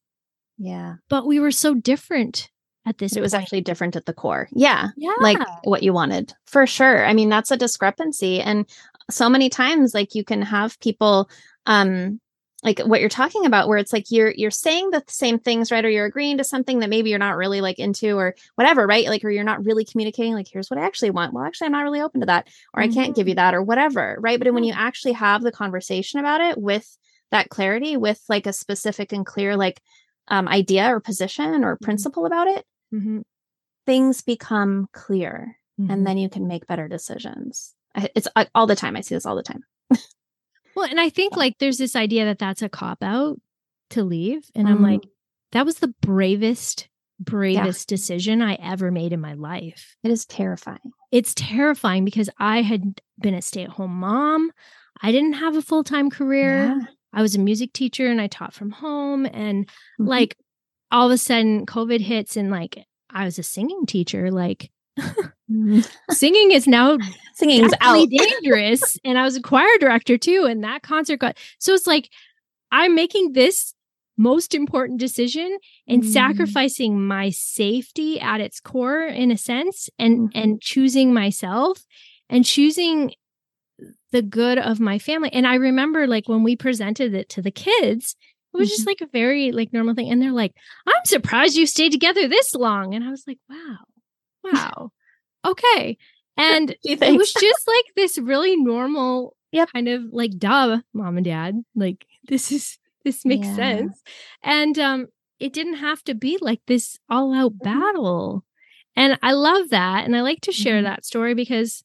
Yeah. But we were so different at this. It point. was actually different at the core. Yeah. Yeah. Like what you wanted. For sure. I mean, that's a discrepancy. And so many times, like you can have people um like what you're talking about where it's like you're you're saying the same things right or you're agreeing to something that maybe you're not really like into or whatever right like or you're not really communicating like here's what i actually want well actually i'm not really open to that or mm-hmm. i can't give you mm-hmm. that or whatever right but when you actually have the conversation about it with that clarity with like a specific and clear like um, idea or position or mm-hmm. principle about it mm-hmm. things become clear and mm-hmm. then you can make better decisions it's uh, all the time i see this all the time Well, and I think like there's this idea that that's a cop out to leave. And mm-hmm. I'm like, that was the bravest, bravest yeah. decision I ever made in my life. It is terrifying. It's terrifying because I had been a stay at home mom. I didn't have a full time career. Yeah. I was a music teacher and I taught from home. And mm-hmm. like all of a sudden, COVID hits and like I was a singing teacher. Like, [LAUGHS] mm-hmm. singing is now singing is out dangerous and i was a choir director too and that concert got so it's like i'm making this most important decision and mm. sacrificing my safety at its core in a sense and mm. and choosing myself and choosing the good of my family and i remember like when we presented it to the kids it was mm-hmm. just like a very like normal thing and they're like i'm surprised you stayed together this long and i was like wow wow okay [LAUGHS] and it was [LAUGHS] just like this really normal yep. kind of like duh, mom and dad. Like this is this makes yeah. sense. And um it didn't have to be like this all out mm-hmm. battle. And I love that. And I like to share mm-hmm. that story because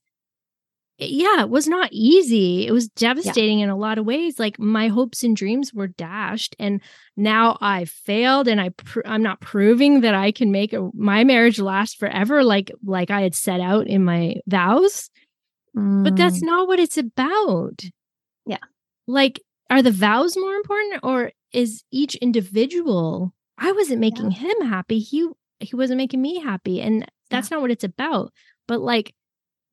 yeah, it was not easy. It was devastating yeah. in a lot of ways. Like my hopes and dreams were dashed, and now I failed, and I pr- I'm not proving that I can make a, my marriage last forever, like like I had set out in my vows. Mm. But that's mm. not what it's about. Yeah, like are the vows more important, or is each individual? I wasn't making yeah. him happy. He he wasn't making me happy, and that's yeah. not what it's about. But like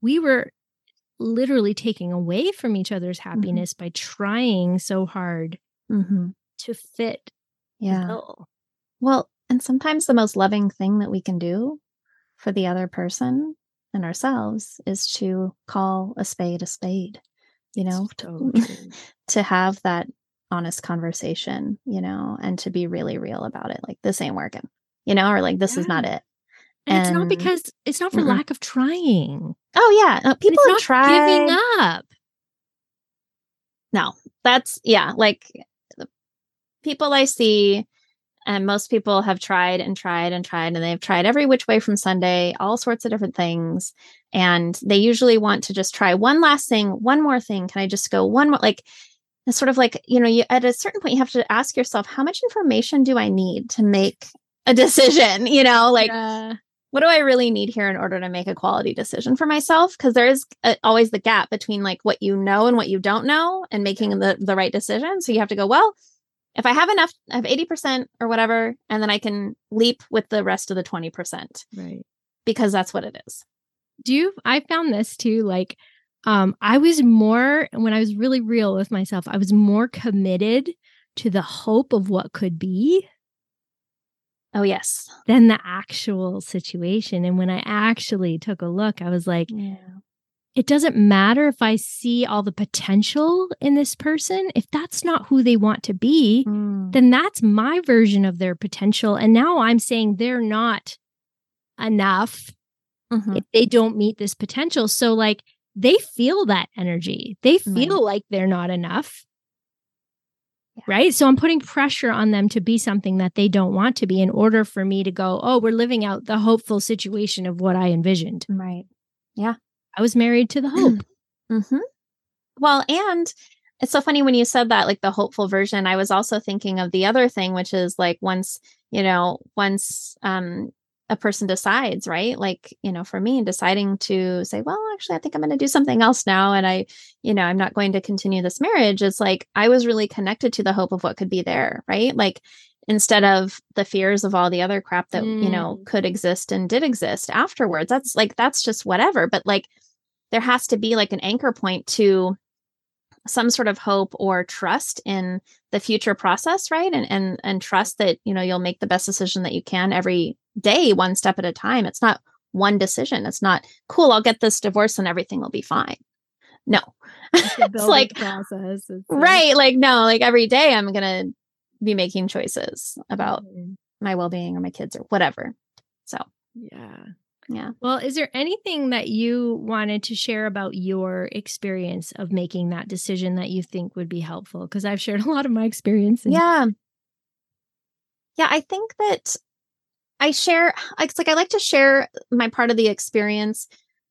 we were literally taking away from each other's mm-hmm. happiness mm-hmm. by trying so hard mm-hmm. to fit yeah well and sometimes the most loving thing that we can do for the other person and ourselves is to call a spade a spade you know so to, [LAUGHS] to have that honest conversation you know and to be really real about it like this ain't working you know or like this yeah. is not it and, and, it's not because it's not for mm-hmm. lack of trying. Oh yeah, uh, people have tried giving up. No, that's yeah. Like the people I see, and most people have tried and tried and tried, and they've tried every which way from Sunday, all sorts of different things, and they usually want to just try one last thing, one more thing. Can I just go one more? Like it's sort of like you know, you at a certain point you have to ask yourself, how much information do I need to make a [LAUGHS] decision? You know, like. Yeah what do I really need here in order to make a quality decision for myself? Because there is a, uh, always the gap between like what you know and what you don't know and making the, the right decision. So you have to go, well, if I have enough, I have 80% or whatever, and then I can leap with the rest of the 20%. Right. Because that's what it is. Do you, I found this too, like, um, I was more, when I was really real with myself, I was more committed to the hope of what could be Oh, yes. Than the actual situation. And when I actually took a look, I was like, yeah. it doesn't matter if I see all the potential in this person. If that's not who they want to be, mm. then that's my version of their potential. And now I'm saying they're not enough mm-hmm. if they don't meet this potential. So, like, they feel that energy, they feel right. like they're not enough. Yeah. Right. So I'm putting pressure on them to be something that they don't want to be in order for me to go, oh, we're living out the hopeful situation of what I envisioned. Right. Yeah. I was married to the hope. [CLEARS THROAT] mm-hmm. Well, and it's so funny when you said that, like the hopeful version. I was also thinking of the other thing, which is like once, you know, once um a person decides, right? Like, you know, for me, deciding to say, well, actually, I think I'm going to do something else now. And I, you know, I'm not going to continue this marriage. It's like I was really connected to the hope of what could be there, right? Like, instead of the fears of all the other crap that, mm. you know, mm. could exist and did exist afterwards. That's like, that's just whatever. But like, there has to be like an anchor point to some sort of hope or trust in the future process right and and and trust that you know you'll make the best decision that you can every day one step at a time it's not one decision it's not cool i'll get this divorce and everything will be fine no. [LAUGHS] it's like process. It's right. Like, no, like every day I'm going to be making choices about mm-hmm. my well being or my kids or whatever. So, yeah. Yeah. Well, is there anything that you wanted to share about your experience of making that decision that you think would be helpful? Because I've shared a lot of my experiences. Yeah. Yeah. I think that I share, it's like I like to share my part of the experience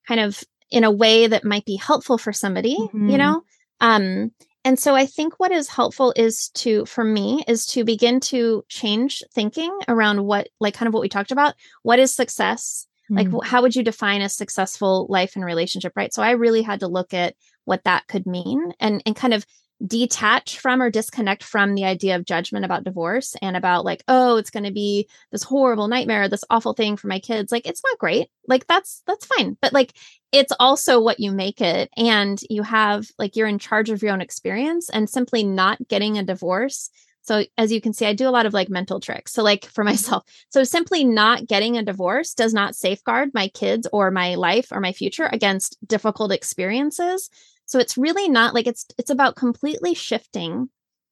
kind of in a way that might be helpful for somebody, mm-hmm. you know? Um, and so I think what is helpful is to, for me, is to begin to change thinking around what, like kind of what we talked about. What is success? Like, mm-hmm. how would you define a successful life and relationship? Right. So I really had to look at what that could mean and, and kind of detach from or disconnect from the idea of judgment about divorce and about like oh it's going to be this horrible nightmare this awful thing for my kids like it's not great like that's that's fine but like it's also what you make it and you have like you're in charge of your own experience and simply not getting a divorce so as you can see i do a lot of like mental tricks so like for [LAUGHS] myself so simply not getting a divorce does not safeguard my kids or my life or my future against difficult experiences so it's really not like it's it's about completely shifting,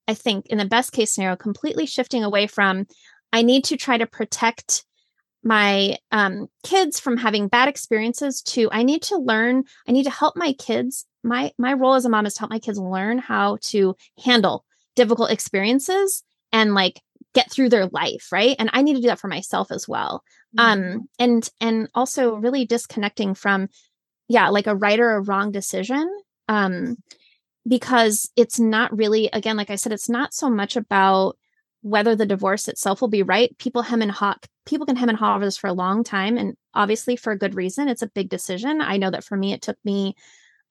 I think in the best case scenario, completely shifting away from I need to try to protect my um, kids from having bad experiences to I need to learn, I need to help my kids. My my role as a mom is to help my kids learn how to handle difficult experiences and like get through their life right and i need to do that for myself as well mm-hmm. um and and also really disconnecting from yeah like a right or a wrong decision um, because it's not really, again, like I said, it's not so much about whether the divorce itself will be right. People hem and haw, people can hem and haw over this for a long time, and obviously for a good reason. It's a big decision. I know that for me, it took me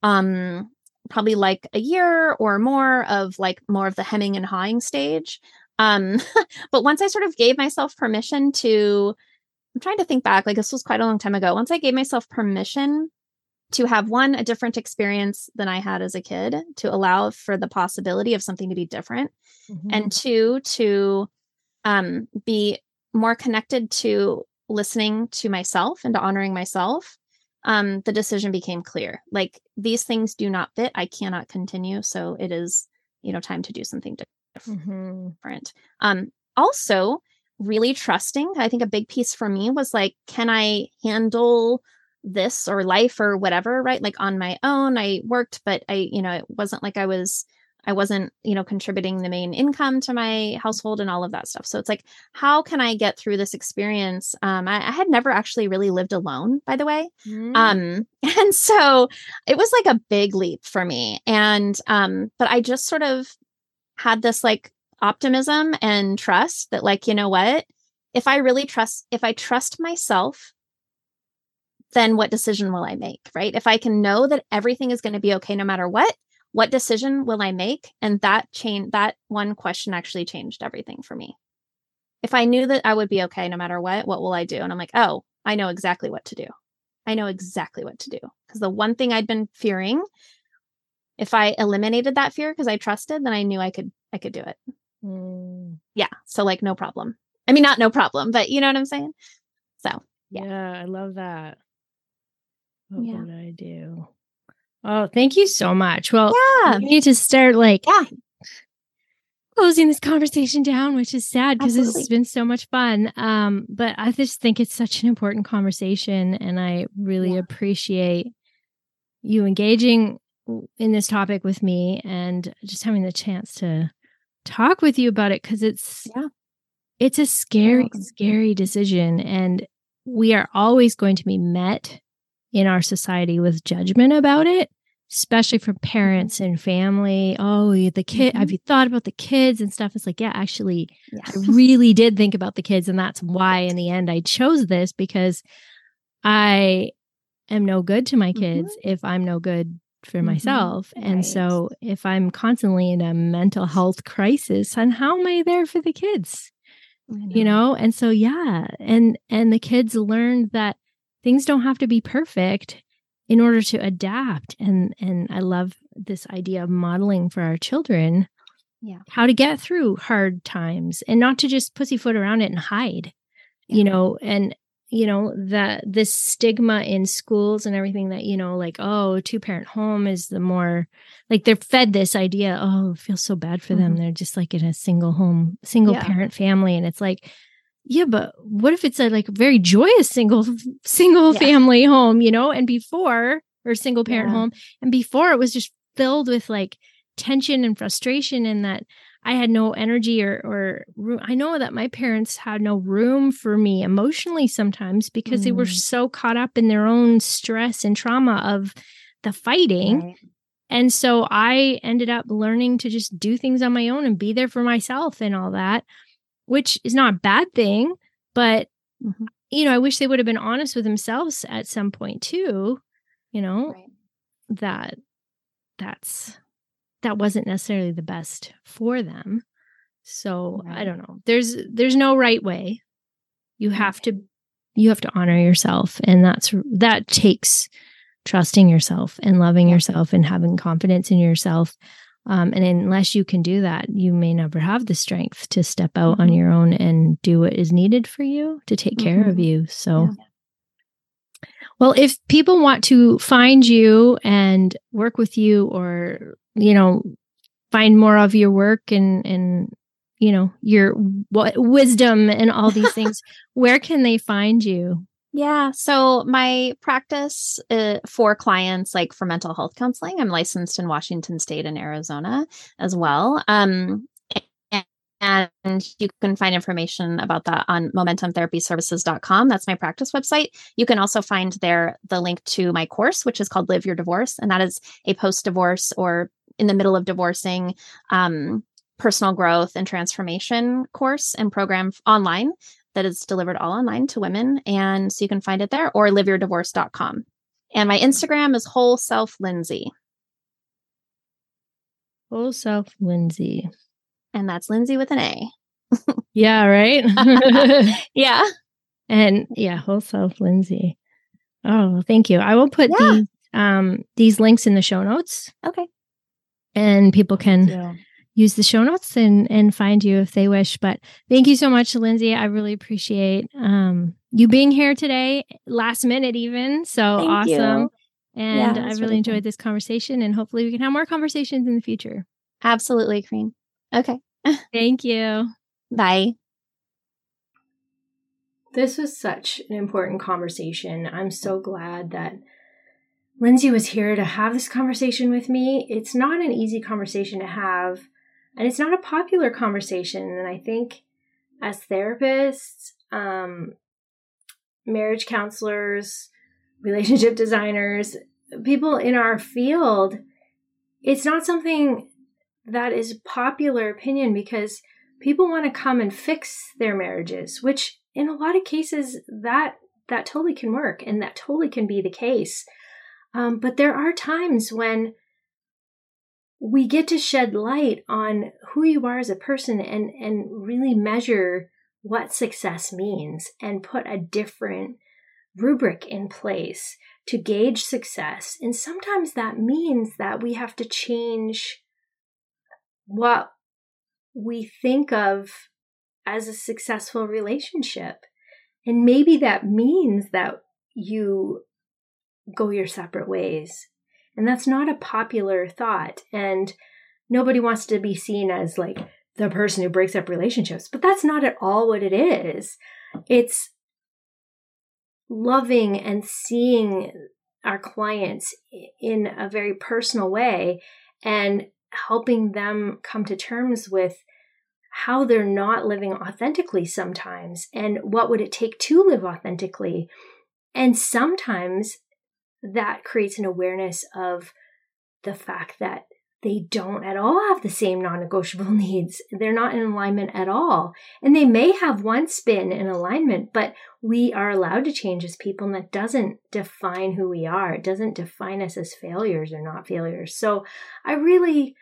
um probably like a year or more of like more of the hemming and hawing stage. Um, [LAUGHS] but once I sort of gave myself permission to, I'm trying to think back, like this was quite a long time ago. Once I gave myself permission to have one a different experience than I had as a kid to allow for the possibility of something to be different mm-hmm. and two to um, be more connected to listening to myself and to honoring myself um, the decision became clear like these things do not fit i cannot continue so it is you know time to do something mm-hmm. different mm-hmm. um, also really trusting i think a big piece for me was like can i handle this or life or whatever, right? Like on my own, I worked, but I, you know, it wasn't like I was, I wasn't, you know, contributing the main income to my household and all of that stuff. So it's like, how can I get through this experience? Um, I, I had never actually really lived alone, by the way. Mm. Um, [LAUGHS] and so it was like a big leap for me. And, um, but I just sort of had this like optimism and trust that, like, you know what? If I really trust, if I trust myself then what decision will I make? Right. If I can know that everything is going to be okay no matter what, what decision will I make? And that change that one question actually changed everything for me. If I knew that I would be okay no matter what, what will I do? And I'm like, oh, I know exactly what to do. I know exactly what to do. Because the one thing I'd been fearing, if I eliminated that fear because I trusted, then I knew I could I could do it. Mm. Yeah. So like no problem. I mean, not no problem, but you know what I'm saying? So yeah, yeah I love that. What yeah. would I do? Oh, thank you so much. Well, yeah. we need to start like yeah. closing this conversation down, which is sad because this has been so much fun. Um, but I just think it's such an important conversation, and I really yeah. appreciate you engaging in this topic with me and just having the chance to talk with you about it because it's yeah it's a scary scary decision and we are always going to be met in our society with judgment about it, especially from parents and family. Oh, the kid, mm-hmm. have you thought about the kids and stuff? It's like, yeah, actually, yeah. I really did think about the kids. And that's why in the end I chose this because I am no good to my kids mm-hmm. if I'm no good for mm-hmm. myself. And right. so if I'm constantly in a mental health crisis, and how am I there for the kids? Know. You know? And so yeah, and and the kids learned that things don't have to be perfect in order to adapt and and i love this idea of modeling for our children yeah how to get through hard times and not to just pussyfoot around it and hide yeah. you know and you know that this stigma in schools and everything that you know like oh two parent home is the more like they're fed this idea oh it feels so bad for mm-hmm. them they're just like in a single home single yeah. parent family and it's like yeah but what if it's a like very joyous single [LAUGHS] single yeah. family home you know and before or single parent yeah. home and before it was just filled with like tension and frustration and that I had no energy or or room. I know that my parents had no room for me emotionally sometimes because mm. they were mm. so caught up in their own stress and trauma of the fighting. Right. And so I ended up learning to just do things on my own and be there for myself and all that, which is not a bad thing, but mm-hmm. you know, I wish they would have been honest with themselves at some point too, you know, right. that that's that wasn't necessarily the best for them. So right. I don't know. There's there's no right way. You have to you have to honor yourself and that's that takes trusting yourself and loving yourself and having confidence in yourself. Um, and unless you can do that, you may never have the strength to step out mm-hmm. on your own and do what is needed for you to take care mm-hmm. of you. So, yeah. well, if people want to find you and work with you or you know, find more of your work and and you know your what wisdom and all these things [LAUGHS] where can they find you yeah so my practice uh, for clients like for mental health counseling i'm licensed in washington state and arizona as well um, and you can find information about that on momentumtherapyservices.com. That's my practice website. You can also find there the link to my course, which is called Live Your Divorce. And that is a post divorce or in the middle of divorcing um, personal growth and transformation course and program online that is delivered all online to women. And so you can find it there or liveyourdivorce.com. And my Instagram is whole self Lindsay. Whole self Lindsay and that's Lindsay with an A. [LAUGHS] yeah, right? [LAUGHS] yeah. And yeah, whole self Lindsay. Oh, thank you. I will put yeah. these um these links in the show notes. Okay. And people can use the show notes and and find you if they wish. But thank you so much, Lindsay. I really appreciate um you being here today, last minute even. So thank awesome. You. And yeah, I really, really enjoyed fun. this conversation and hopefully we can have more conversations in the future. Absolutely, Karine. Okay. [LAUGHS] Thank you. Bye. This was such an important conversation. I'm so glad that Lindsay was here to have this conversation with me. It's not an easy conversation to have, and it's not a popular conversation. And I think as therapists, um, marriage counselors, [LAUGHS] relationship designers, people in our field, it's not something that is popular opinion because people want to come and fix their marriages, which in a lot of cases that that totally can work and that totally can be the case. Um, but there are times when we get to shed light on who you are as a person and and really measure what success means and put a different rubric in place to gauge success. And sometimes that means that we have to change what we think of as a successful relationship. And maybe that means that you go your separate ways. And that's not a popular thought. And nobody wants to be seen as like the person who breaks up relationships, but that's not at all what it is. It's loving and seeing our clients in a very personal way and helping them come to terms with how they're not living authentically sometimes and what would it take to live authentically. And sometimes that creates an awareness of the fact that they don't at all have the same non negotiable [LAUGHS] needs. They're not in alignment at all. And they may have once been in alignment, but we are allowed to change as people, and that doesn't define who we are. It doesn't define us as failures or not failures. So I really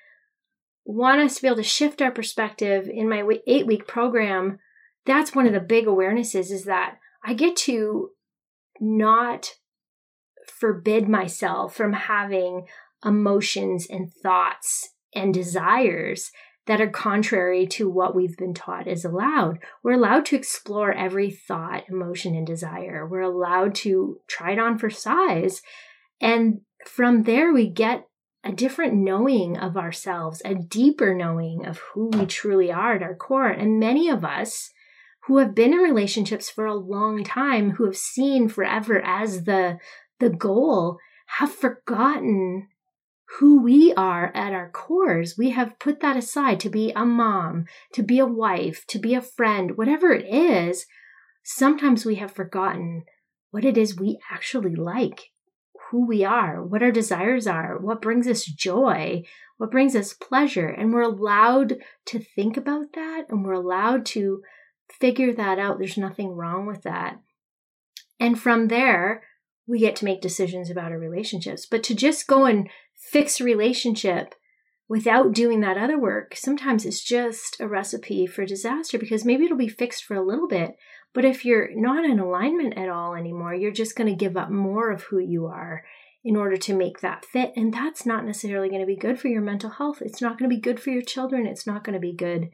want us to be able to shift our perspective in my eight week program. That's one of the big awarenesses is that I get to not forbid myself from having emotions and thoughts and desires that are contrary to what we've been taught is allowed. We're allowed to explore every thought, emotion, and desire. We're allowed to try it on for size. And from there, we get a different knowing of ourselves, a deeper knowing of who we truly are at our core. And many of us who have been in relationships for a long time, who have seen forever as the, the goal, have forgotten who we are at our cores. We have put that aside to be a mom, to be a wife, to be a friend, whatever it is. Sometimes we have forgotten what it is we actually like, who we are, what our desires are, what brings us joy, what brings us pleasure. And we're allowed to think about that and we're allowed to figure that out. There's nothing wrong with that. And from there, we get to make decisions about our relationships. But to just go and fix a relationship without doing that other work, sometimes it's just a recipe for disaster because maybe it'll be fixed for a little bit. But if you're not in alignment at all anymore, you're just going to give up more of who you are in order to make that fit. And that's not necessarily going to be good for your mental health. It's not going to be good for your children. It's not going to be good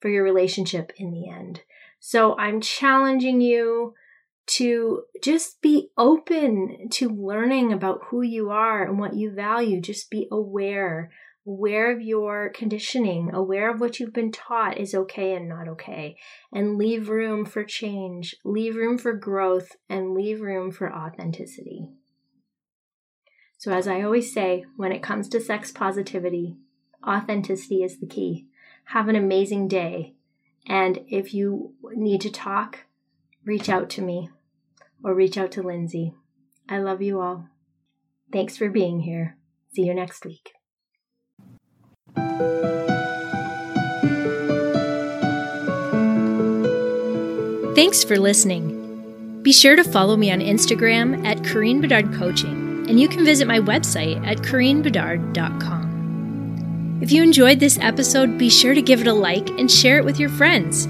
for your relationship in the end. So I'm challenging you to just be open to learning about who you are and what you value. Just be aware, aware of your conditioning, aware of what you've been taught is okay and not okay, and leave room for change, leave room for growth, and leave room for authenticity. So, as I always say, when it comes to sex positivity, authenticity is the key. Have an amazing day. And if you need to talk, reach out to me or reach out to Lindsay. I love you all. Thanks for being here. See you next week. Thanks for listening. Be sure to follow me on Instagram at Karine Bedard Coaching, and you can visit my website at KarineBedard.com. If you enjoyed this episode, be sure to give it a like and share it with your friends.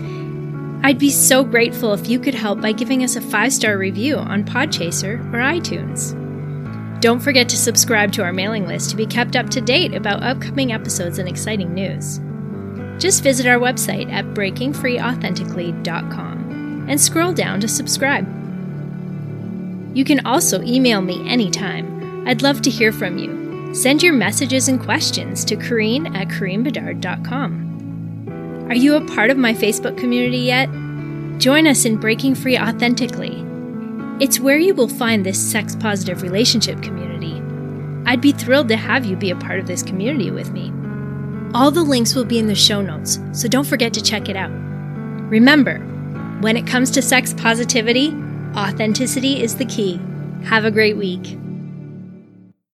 I'd be so grateful if you could help by giving us a five star review on Podchaser or iTunes. Don't forget to subscribe to our mailing list to be kept up to date about upcoming episodes and exciting news. Just visit our website at breakingfreeauthentically.com and scroll down to subscribe. You can also email me anytime. I'd love to hear from you. Send your messages and questions to Karine at KarineBedard.com. Are you a part of my Facebook community yet? Join us in Breaking Free Authentically. It's where you will find this sex positive relationship community. I'd be thrilled to have you be a part of this community with me. All the links will be in the show notes, so don't forget to check it out. Remember, when it comes to sex positivity, authenticity is the key. Have a great week.